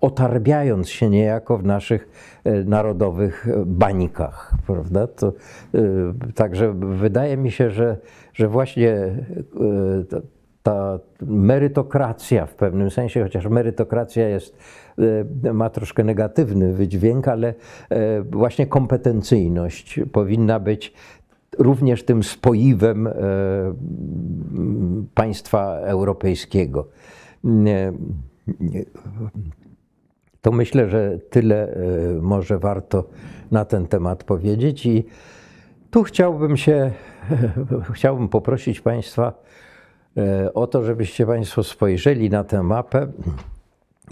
otarbiając się niejako w naszych narodowych bańkach, prawda? To, także wydaje mi się, że, że właśnie ta merytokracja w pewnym sensie, chociaż merytokracja jest, ma troszkę negatywny wydźwięk, ale właśnie kompetencyjność powinna być również tym spoiwem e, państwa europejskiego. To myślę, że tyle e, może warto na ten temat powiedzieć i tu chciałbym się, chciałbym poprosić Państwa e, o to, żebyście Państwo spojrzeli na tę mapę,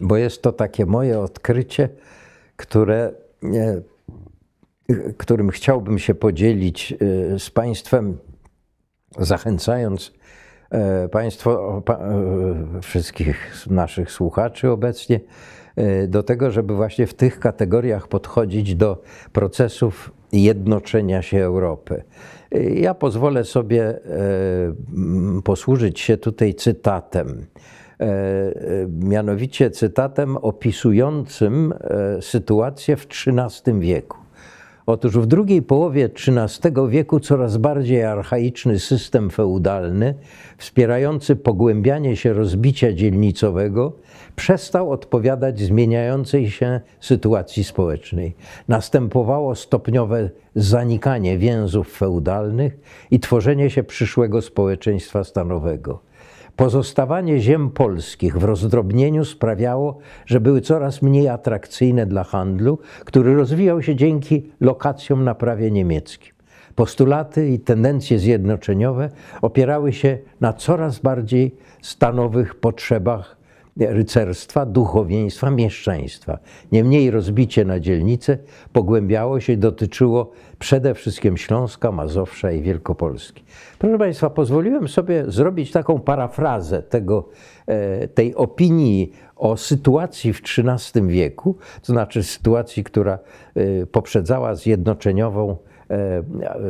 bo jest to takie moje odkrycie, które którym chciałbym się podzielić e, z Państwem, zachęcając e, Państwo, wszystkich naszych słuchaczy obecnie, do tego, żeby właśnie w tych kategoriach podchodzić do procesów jednoczenia się Europy. Ja pozwolę sobie posłużyć się tutaj cytatem E, e, mianowicie cytatem opisującym e, sytuację w XIII wieku. Otóż w drugiej połowie XIII wieku coraz bardziej archaiczny system feudalny, wspierający pogłębianie się rozbicia dzielnicowego, przestał odpowiadać zmieniającej się sytuacji społecznej. Następowało stopniowe zanikanie więzów feudalnych i tworzenie się przyszłego społeczeństwa stanowego. Pozostawanie ziem polskich w rozdrobnieniu sprawiało, że były coraz mniej atrakcyjne dla handlu, który rozwijał się dzięki lokacjom na prawie niemieckim. Postulaty i tendencje zjednoczeniowe opierały się na coraz bardziej stanowych potrzebach rycerstwa, duchowieństwa, mieszczaństwa. Niemniej rozbicie na dzielnice pogłębiało się i dotyczyło przede wszystkim Śląska, Mazowsza i Wielkopolski. Proszę Państwa, pozwoliłem sobie zrobić taką parafrazę tego, e, tej opinii o sytuacji w XIII wieku, to znaczy sytuacji, która e, poprzedzała zjednoczeniową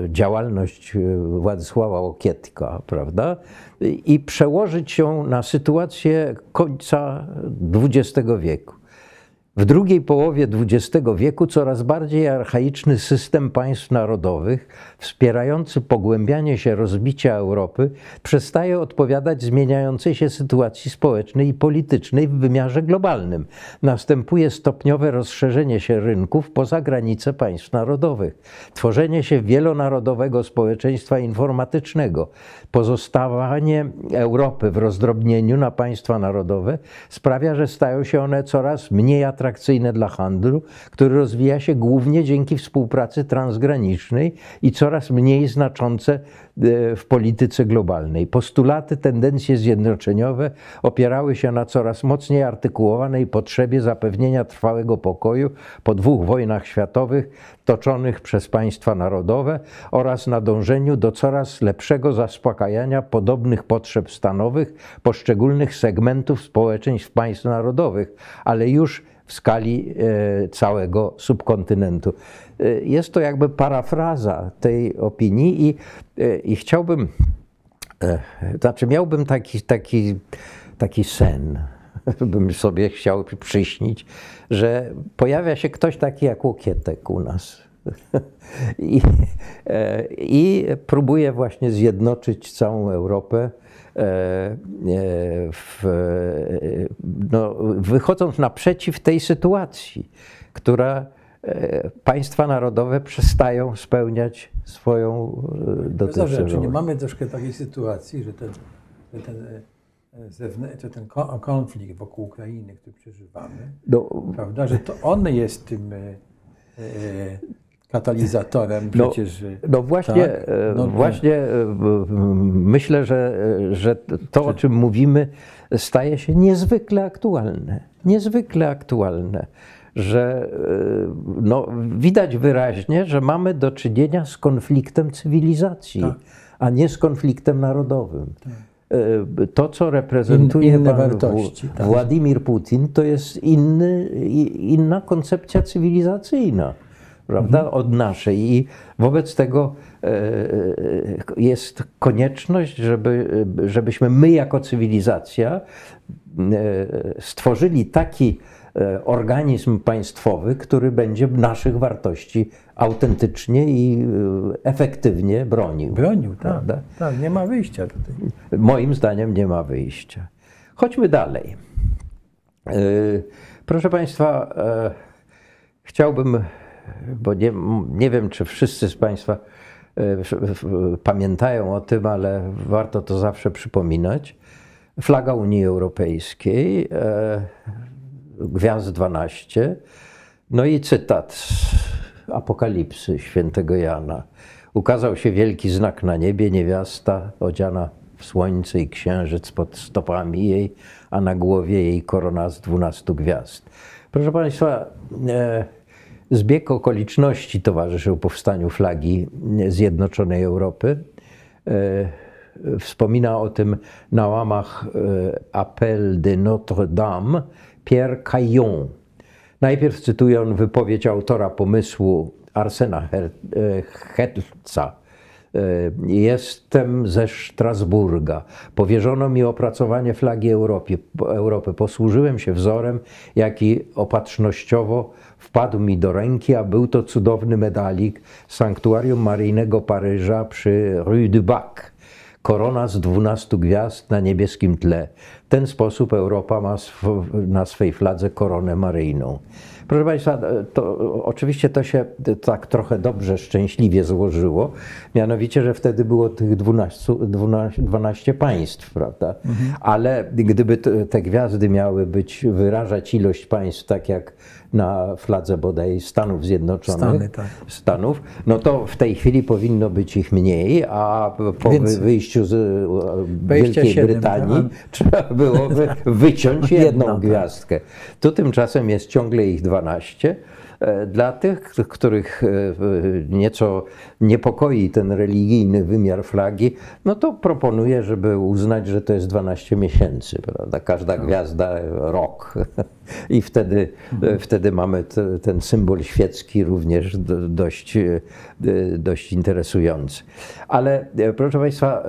działalność Władysława Okietka, prawda? I przełożyć ją na sytuację końca XX wieku. W drugiej połowie XX wieku coraz bardziej archaiczny system państw narodowych, wspierający pogłębianie się rozbicia Europy, przestaje odpowiadać zmieniającej się sytuacji społecznej i politycznej w wymiarze globalnym. Następuje stopniowe rozszerzenie się rynków poza granice państw narodowych, tworzenie się wielonarodowego społeczeństwa informatycznego, pozostawanie Europy w rozdrobnieniu na państwa narodowe sprawia, że stają się one coraz mniej atrakcyjne dla handlu, który rozwija się głównie dzięki współpracy transgranicznej i coraz mniej znaczące e, w polityce globalnej. Postulaty, tendencje zjednoczeniowe opierały się na coraz mocniej artykułowanej potrzebie zapewnienia trwałego pokoju po dwóch wojnach światowych toczonych przez państwa narodowe oraz na dążeniu do coraz lepszego zaspokajania podobnych potrzeb stanowych poszczególnych segmentów społeczeństw państw narodowych, ale już w skali e, całego subkontynentu. E, jest to jakby parafraza tej opinii i, e, i chciałbym, znaczy miałbym taki, taki, taki sen, bym sobie chciał przyśnić, że pojawia się ktoś taki jak Łokietek u nas. I, I próbuje właśnie zjednoczyć całą Europę w, no, wychodząc naprzeciw tej sytuacji, która państwa narodowe przestają spełniać swoją dotychczasową rolę. Czy nie mamy troszkę takiej sytuacji, że ten, że ten, że ten konflikt wokół Ukrainy, który przeżywamy, no, prawda, że to on jest tym katalizatorem no, przecież. No właśnie, tak? E, no, właśnie e, myślę, że, że to, o czym mówimy, staje się niezwykle aktualne. Niezwykle aktualne. Że e, no, widać wyraźnie, że mamy do czynienia z konfliktem cywilizacji, tak. a nie z konfliktem narodowym. Tak to, co reprezentuje In, wartości, tak. Władimir Putin, to jest inny, inna koncepcja cywilizacyjna prawda, mhm. od naszej. I wobec tego e, e, jest konieczność, żeby, żebyśmy my jako cywilizacja e, stworzyli taki organizm państwowy, który będzie naszych wartości autentycznie i efektywnie bronił. Bronił, tak. Tak, nie ma wyjścia tutaj. Moim zdaniem nie ma wyjścia. Chodźmy dalej. Proszę Państwa, chciałbym bo nie, nie wiem, czy wszyscy z Państwa e, pamiętają o tym, ale warto to zawsze przypominać. Flaga Unii Europejskiej, e, Gwiazd 12, no i cytat z Apokalipsy świętego Jana. Ukazał się wielki znak na niebie, niewiasta odziana w słońce i księżyc pod stopami jej, a na głowie jej korona z dwunastu gwiazd. Proszę Państwa, e, zbieg okoliczności towarzyszył powstaniu flagi Zjednoczonej Europy. E, wspomina o tym na łamach e, Appel de Notre-Dame Pierre Caillon. Najpierw cytuje on wypowiedź autora pomysłu Arsena Herca. Jestem ze Strasburga. Powierzono mi opracowanie flagi Europy. Europy. Posłużyłem się wzorem, jaki opatrznościowo wpadł mi do ręki, a był to cudowny medalik Sanktuarium Maryjnego Paryża przy Rue du Bac. Korona z dwunastu gwiazd na niebieskim tle. W ten sposób Europa ma sw na swej fladze koronę maryjną. Proszę Państwa, to oczywiście to się tak trochę dobrze, szczęśliwie złożyło. Mianowicie, że wtedy było tych 12, 12, 12 państw, prawda? Mhm. Ale gdyby te gwiazdy miały być, wyrażać ilość państw, tak jak na fladze bodaj Stanów Zjednoczonych, Stany, tak. Stanów, no to w tej chwili powinno być ich mniej, a po Więcej. wyjściu z Wielkiej 7, Brytanii tak. trzeba byłoby wyciąć jedną Jedna, gwiazdkę. Tu tymczasem jest ciągle ich 12. E, dla tych, których e, nieco niepokoi ten religijny wymiar flagi, no to proponuję, żeby uznać, że to jest 12 miesięcy, prawda? Każda no. gwiazda rok. I wtedy, mhm. wtedy mamy ten symbol świecki również dość, e, dość interesujący. Ale proszę Państwa,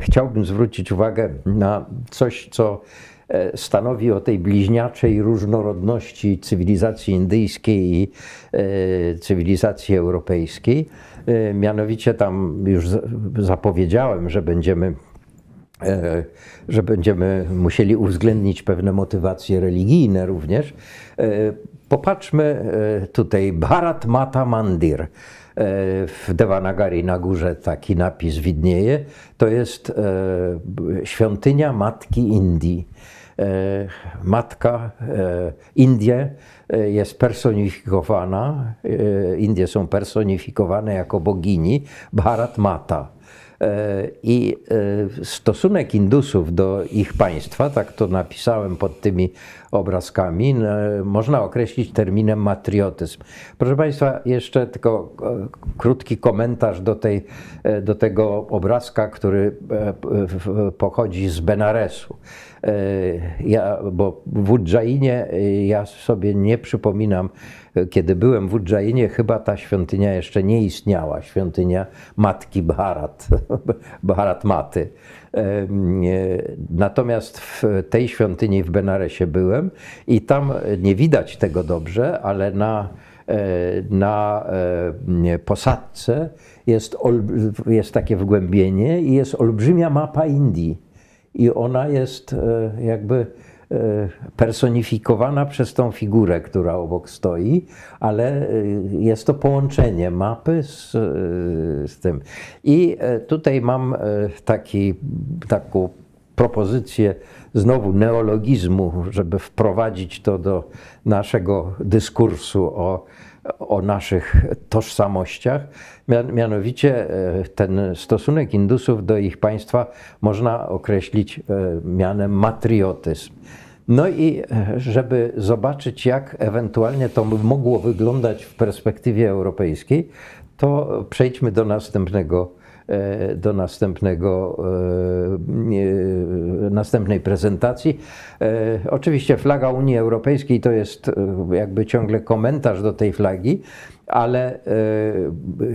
chciałbym zwrócić uwagę na coś, co E, stanowi o tej bliźniaczej różnorodności cywilizacji indyjskiej i e, cywilizacji europejskiej. E, mianowicie tam już zapowiedziałem, że będziemy że będziemy musieli uwzględnić pewne motywacje religijne również. Popatrzmy tutaj, Bharat Mata Mandir. W Devanagari na górze taki napis widnieje. To jest świątynia Matki Indii. E, matka e, Indie e, jest personifikowana, Indie są personifikowane jako bogini Bharat Mata. I stosunek Indusów do ich państwa, tak to napisałem pod tymi obrazkami, można określić terminem matriotyzm. Proszę Państwa, jeszcze tylko krótki komentarz do, tej, do tego obrazka, który pochodzi z Benaresu. E, ja, bo w Udżainie e, ja sobie nie przypominam, e, kiedy byłem w Udżainie, chyba ta świątynia jeszcze nie istniała, świątynia Matki Bharat, Bharat Maty. Natomiast w tej świątyni w Benaresie byłem i tam nie widać tego dobrze, ale na, na posadce jest, jest takie wgłębienie i jest olbrzymia mapa Indii i ona jest e, jakby e, personifikowana przez tą figurę, która obok stoi, ale e, jest to połączenie mapy z, z tym. I tutaj mam taki, taką propozycję znowu neologizmu, żeby wprowadzić to do naszego dyskursu o o naszych tożsamościach. Mianowicie e, ten stosunek Indusów do ich państwa można określić e, mianem matriotyzm. No i e, żeby zobaczyć, jak ewentualnie to mogło wyglądać w perspektywie europejskiej, to przejdźmy do następnego do następnego, następnej prezentacji. Oczywiście flaga Unii Europejskiej to jest jakby ciągle komentarz do tej flagi, ale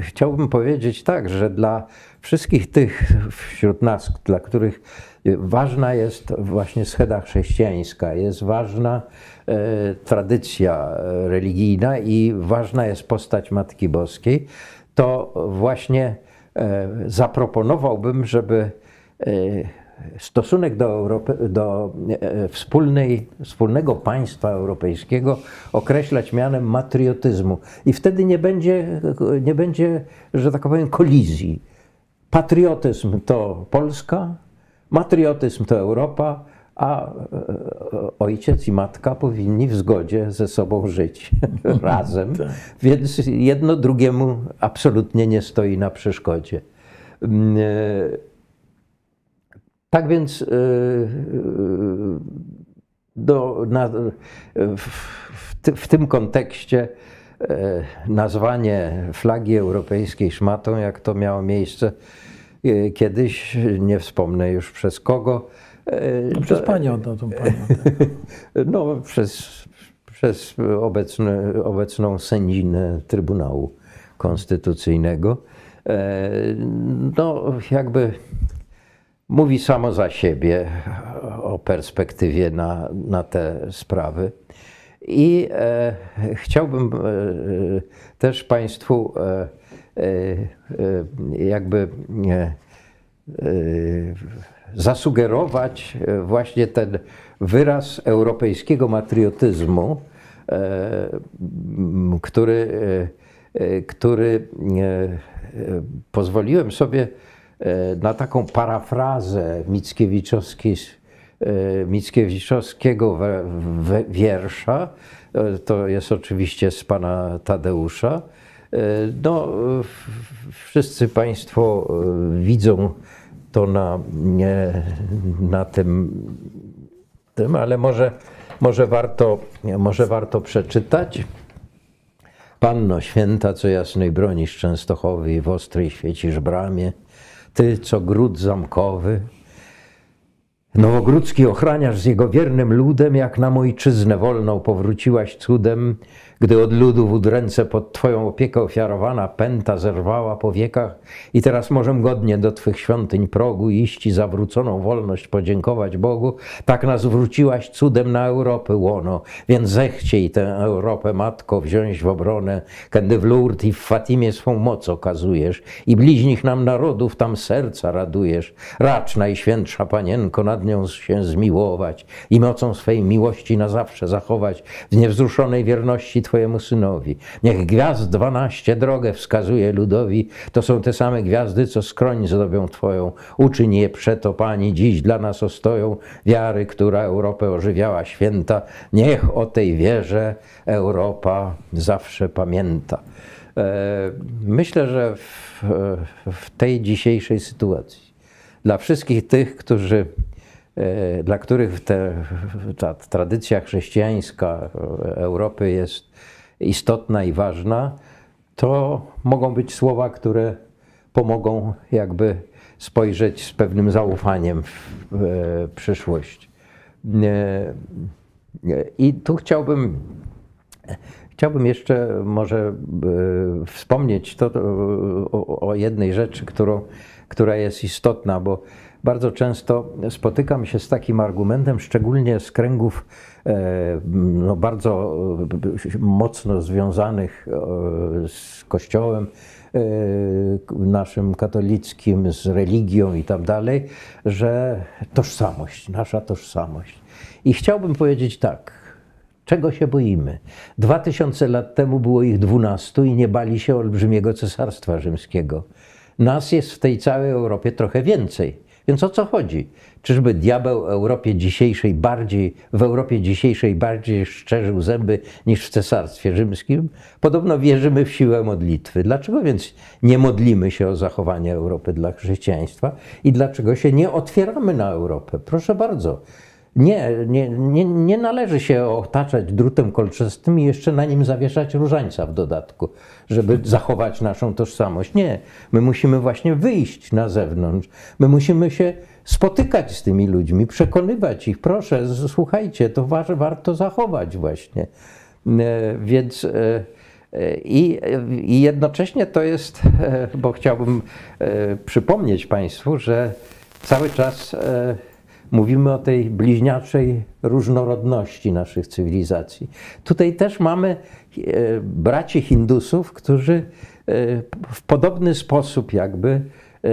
chciałbym powiedzieć tak, że dla wszystkich tych wśród nas, dla których ważna jest właśnie scheda chrześcijańska, jest ważna tradycja religijna i ważna jest postać Matki Boskiej, to właśnie E, zaproponowałbym, żeby e, stosunek do, Europy, do e, wspólnej, wspólnego państwa europejskiego określać mianem matriotyzmu. I wtedy nie będzie, nie będzie, że tak powiem, kolizji. Patriotyzm to Polska, matriotyzm to Europa, a e, ojciec i matka powinni w zgodzie ze sobą żyć razem, tak. więc jedno drugiemu absolutnie nie stoi na przeszkodzie. E, tak więc e, do, na, w, w, tym kontekście e, nazwanie flagi europejskiej szmatą, jak to miało miejsce e, kiedyś, nie wspomnę już przez kogo. No przez panią, no, tą panią. No, przez, przez obecne, obecną sędzinę Trybunału Konstytucyjnego. No, jakby mówi samo za siebie o perspektywie na, na te sprawy. I e, chciałbym e, też Państwu e, e jakby e, e, zasugerować właśnie ten wyraz europejskiego patriotyzmu, który, który pozwoliłem sobie na taką parafrazę Mickiewiczowskiej E, Mickiewiczowskiego wiersza. E, to jest oczywiście z pana Tadeusza. E, no, wszyscy Państwo widzą to na, nie, na tym, tym, ale może, może, warto, może warto przeczytać. Panno święta, co jasnej bronisz Częstochowy i w ostrej świecisz bramie, ty, co gród zamkowy, Nowogródzki ochraniarz z jego wiernym ludem, jak na ojczyznę wolną powróciłaś cudem, gdy od ludu wód ręce pod Twoją opiekę ofiarowana pęta zerwała po wiekach i teraz możem godnie do Twych świątyń progu iść i zawróconą wolność podziękować Bogu, tak nas wróciłaś cudem na Europę łono, więc zechciej tę Europę, Matko, wziąć w obronę, kiedy w Lourdes i w Fatimie swą moc okazujesz i bliźnich nam narodów tam serca radujesz. Racz, Najświętsza Panienko, nad nią się zmiłować i mocą swej miłości na zawsze zachować w niewzruszonej wierności Twojemu synowi. Niech gwiazd dwanaście drogę wskazuje ludowi, to są te same gwiazdy, co skroń zdobią Twoją. Uczyń je przeto, Pani, dziś dla nas ostoją wiary, która Europę ożywiała święta. Niech o tej wierze Europa zawsze pamięta. E, myślę, że w, w tej dzisiejszej sytuacji, dla wszystkich tych, którzy e, dla których te, ta tradycja chrześcijańska Europy jest istotna i ważna, to mogą być słowa, które pomogą jakby spojrzeć z pewnym zaufaniem w przyszłość. I tu chciałbym, chciałbym jeszcze może e, wspomnieć to, o, o jednej rzeczy, którą, która jest istotna, bo bardzo często spotykam się z takim argumentem, szczególnie z kręgów e, no, bardzo e, mocno związanych e, z Kościołem naszym katolickim, z religią i tak dalej, że tożsamość, nasza tożsamość. I chciałbym powiedzieć tak, Czego się boimy? Dwa tysiące lat temu było ich dwunastu i nie bali się olbrzymiego cesarstwa rzymskiego. Nas jest w tej całej Europie trochę więcej. Więc o co chodzi? Czyżby diabeł Europie dzisiejszej bardziej, w Europie dzisiejszej bardziej szczerzył zęby niż w cesarstwie rzymskim? Podobno wierzymy w siłę modlitwy. Dlaczego więc nie modlimy się o zachowanie Europy dla chrześcijaństwa i dlaczego się nie otwieramy na Europę? Proszę bardzo. Nie, nie, nie, nie należy się otaczać drutem kolczastym i jeszcze na nim zawieszać różańca w dodatku, żeby zachować naszą tożsamość. Nie, my musimy właśnie wyjść na zewnątrz. My musimy się spotykać z tymi ludźmi, przekonywać ich. Proszę, słuchajcie, to warto zachować właśnie. E, więc e, e, i, i jednocześnie to jest, bo chciałbym przypomnieć Państwu, że cały czas Mówimy o tej bliźniaczej różnorodności naszych cywilizacji. Tutaj też mamy e, braci Hindusów, którzy e, w podobny sposób jakby e,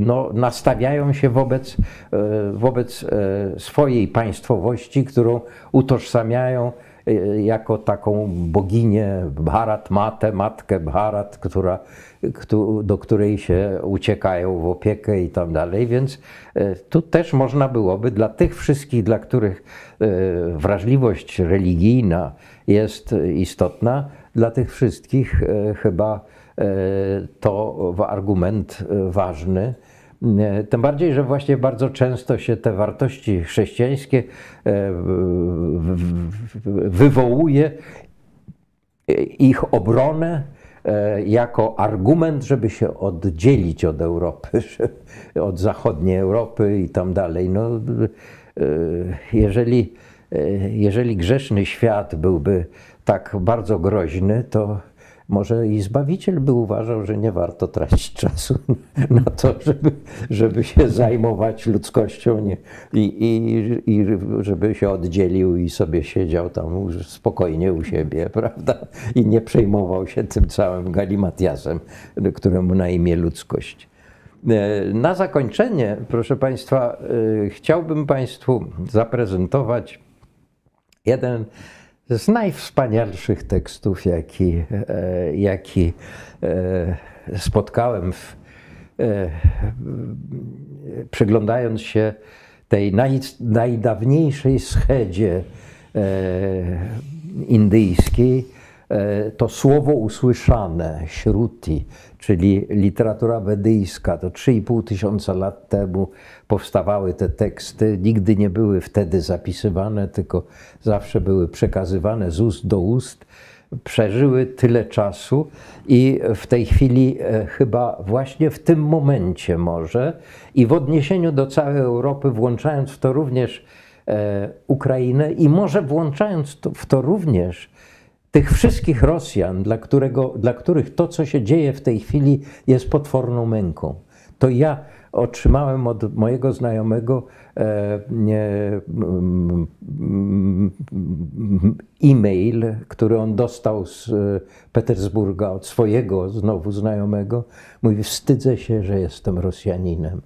no, nastawiają się wobec, wobec swojej państwowości, którą utożsamiają jako taką boginię Bharat Matę, matkę Bharat, która do której się uciekają w opiekę i tak dalej. Więc e, tu też można byłoby dla tych wszystkich, dla których e, wrażliwość religijna jest istotna, dla tych wszystkich e, chyba to argument ważny. Tym bardziej, że właśnie bardzo często się te wartości chrześcijańskie wywołuje ich obronę e, jako argument, żeby się oddzielić od Europy, od zachodniej Europy i tam dalej. No, e, jeżeli, e, jeżeli grzeszny świat byłby tak bardzo groźny, to może i Zbawiciel by uważał, że nie warto tracić czasu na to, żeby, żeby się zajmować ludzkością nie, i, i, i żeby się oddzielił i sobie siedział tam spokojnie u siebie, prawda? I nie przejmował się tym całym galimatiasem, któremu na imię ludzkość. E, na zakończenie, proszę Państwa, e, chciałbym Państwu zaprezentować jeden z najwspanialszych tekstów, jaki, e, jaki e, spotkałem, w, e, przyglądając się tej naj, najdawniejszej schedzie indyjskiej, to słowo usłyszane, śruti, czyli literatura wedyjska, to 3,5 tysiąca lat temu powstawały te teksty. Nigdy nie były wtedy zapisywane, tylko zawsze były przekazywane z ust do ust. Przeżyły tyle czasu i w tej chwili e, chyba właśnie w tym momencie może i w odniesieniu do całej Europy, włączając w to również e, Ukrainę i może włączając w to również tych wszystkich Rosjan, dla, którego, dla których to, co się dzieje w tej chwili, jest potworną męką. To ja otrzymałem od mojego znajomego e, e-mail, który on dostał z e, Petersburga od swojego znowu znajomego. Mówi: Wstydzę się, że jestem Rosjaninem.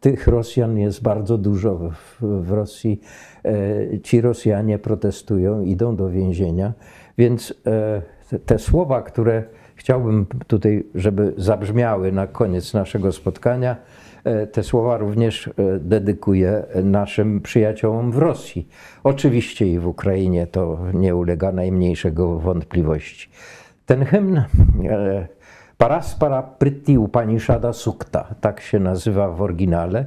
Tych Rosjan jest bardzo dużo w, w Rosji. E, ci Rosjanie protestują, idą do więzienia. Więc te, te słowa, które chciałbym tutaj, żeby zabrzmiały na koniec naszego spotkania, E, te słowa również e, dedykuję naszym przyjaciołom w Rosji. Oczywiście i w Ukrainie to nie ulega najmniejszego wątpliwości. Ten hymn e, Paraspara Priti Upanishada Sukta, tak się nazywa w oryginale,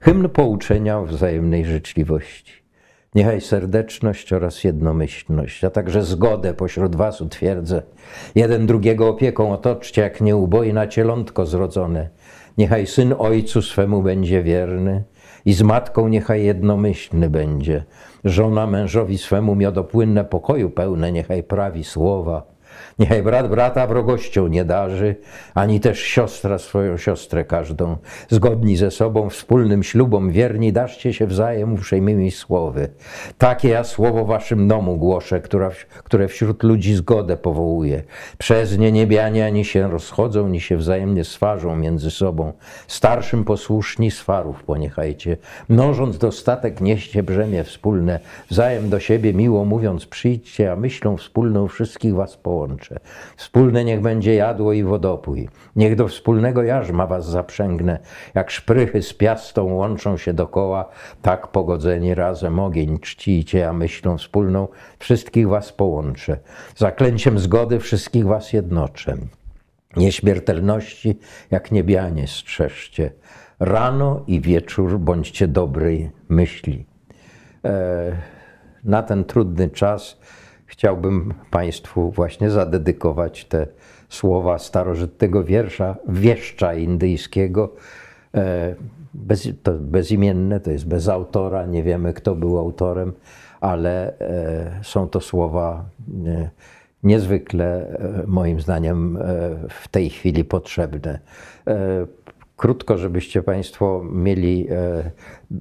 hymn pouczenia o wzajemnej życzliwości. Niechaj serdeczność oraz jednomyślność, a także zgodę pośród was utwierdzę. Jeden drugiego opieką otoczcie, jak nieubojna cielątko zrodzone. Niechaj syn ojcu swemu będzie wierny i z matką niechaj jednomyślny będzie. Żona mężowi swemu miodopłynne pokoju pełne niechaj prawi słowa Niechaj brat brata wrogością nie darzy, ani też siostra swoją siostrę każdą. Zgodni ze sobą wspólnym ślubom wierni daszcie się wzajem uprzejmymi słowy. Takie ja słowo waszym domu głoszę, która, które wśród ludzi zgodę powołuje. Przez nie niebianie ani się rozchodzą, ni się wzajemnie swarzą między sobą. Starszym posłuszni swarów poniechajcie. Mnożąc dostatek nieście brzemię wspólne. Wzajem do siebie miło mówiąc przyjdźcie, a myślą wspólną wszystkich was połączy łącze. Wspólne niech będzie jadło i wodopój. Niech do wspólnego jarzma was zaprzęgnę. Jak szprychy z piastą łączą się dokoła, tak pogodzeni razem ogień czcijcie, a myślą wspólną wszystkich was połączę. Zaklęciem zgody wszystkich was jednoczę. Nieśmiertelności jak niebianie strzeżcie. Rano i wieczór bądźcie dobrej myśli. E, na ten trudny czas chciałbym Państwu właśnie zadedykować te słowa starożytnego wiersza, wieszcza indyjskiego. E, bez, to bezimienne, to jest bez autora, nie wiemy kto był autorem, ale e, są to słowa e, niezwykle, moim zdaniem, w tej chwili potrzebne. Krótko, żebyście Państwo mieli e,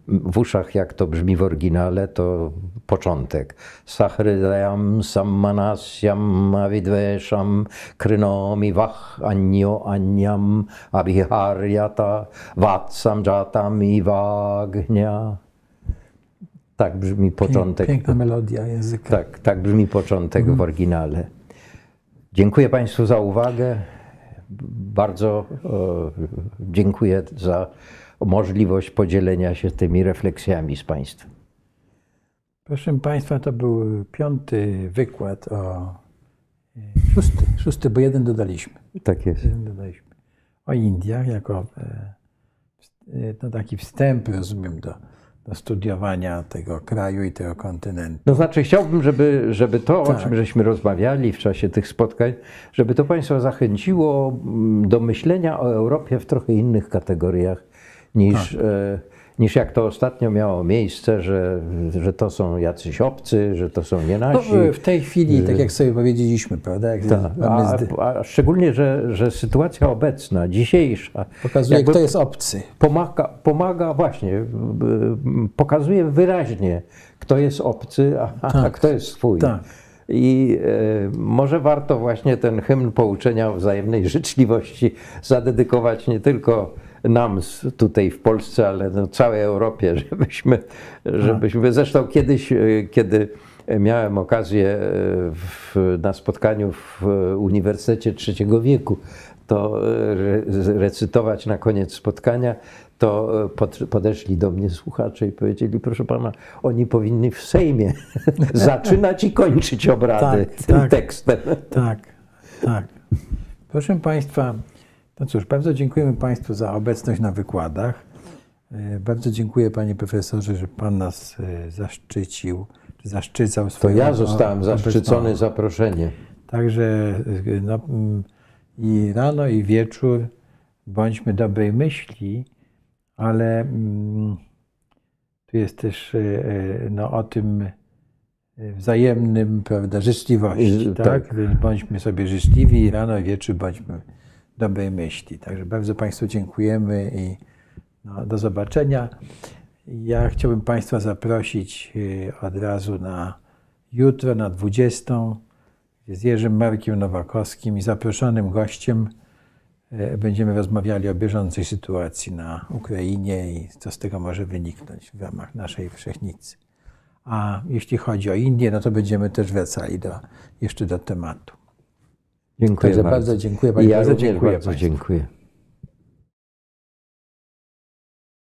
w uszach, jak to brzmi w oryginale, to początek. Sahrydayam sammanasyam avidvesham krynomi vach anyo anyam abhiharyata vatsam jatam ivagnia. Tak brzmi początek. Piękna melodia języka. Tak, tak brzmi początek w oryginale. Dziękuję Państwu za uwagę. Bardzo e, dziękuję za możliwość podzielenia się tymi refleksjami z Państwem. Proszę Państwa, to był piąty wykład o e, szósty, szósty bo jeden dodaliśmy. Tak jest. Jeden dodaliśmy. O Indiach jako no taki wstęp, rozumiem, do, do studiowania tego kraju i tego kontynentu. No znaczy chciałbym, żeby, żeby to, o Tak. czym żeśmy rozmawiali w czasie tych spotkań, żeby to Państwa zachęciło mm, do myślenia o Europie w trochę innych kategoriach niż, Tak. Niż jak to ostatnio miało miejsce, że, że to są jacyś obcy, że to są nie No, nasi. w tej chwili, tak jak sobie powiedzieliśmy, prawda? Mamy a, a szczególnie, że, że sytuacja obecna, dzisiejsza, pokazuje, kto jest obcy. pomaga, pomaga właśnie, y, y, pokazuje wyraźnie, kto jest obcy, a, a Tak. kto jest swój. Tak. I e, może warto właśnie ten hymn pouczenia wzajemnej życzliwości zadedykować nie tylko nam tutaj w Polsce, ale no całej Europie, żebyśmy, żebyśmy zresztą kiedyś, e, kiedy miałem okazję e, w, na spotkaniu w Uniwersytecie Trzeciego Wieku, to e, re, recytować na koniec spotkania, to e, pod, podeszli do mnie słuchacze i powiedzieli, proszę pana, oni powinni w Sejmie zaczynać i kończyć obrady Tak, tym tak. tekstem. Tak, tak. Proszę Państwa, no cóż, bardzo dziękujemy Państwu za obecność na wykładach. E, Bardzo dziękuję Panie Profesorze, że Pan nas e, zaszczycił, czy zaszczycał To swoją ja zostałem zaszczycony zaproszeniem. Także y, no, mm, i rano, i wieczór bądźmy dobrej myśli, ale mm, tu jest też no, o tym wzajemnym, prawda, życzliwości, I- tak? tak. Więc Bądźmy sobie życzliwi i rano, i wieczór bądźmy dobrej myśli. Także bardzo Państwu dziękujemy i no, do zobaczenia. Ja chciałbym Państwa zaprosić y, od razu na jutro na 20 z Jerzym Markiem Nowakowskim i zaproszonym gościem e, będziemy rozmawiali o bieżącej sytuacji na Ukrainie i co z tego może wyniknąć w ramach naszej wszechnicy. A jeśli chodzi o Indię, no to będziemy też wracali do, jeszcze do tematu. Dziękuję Także bardzo. bardzo dziękuję I Panie ja również bardzo dziękuję.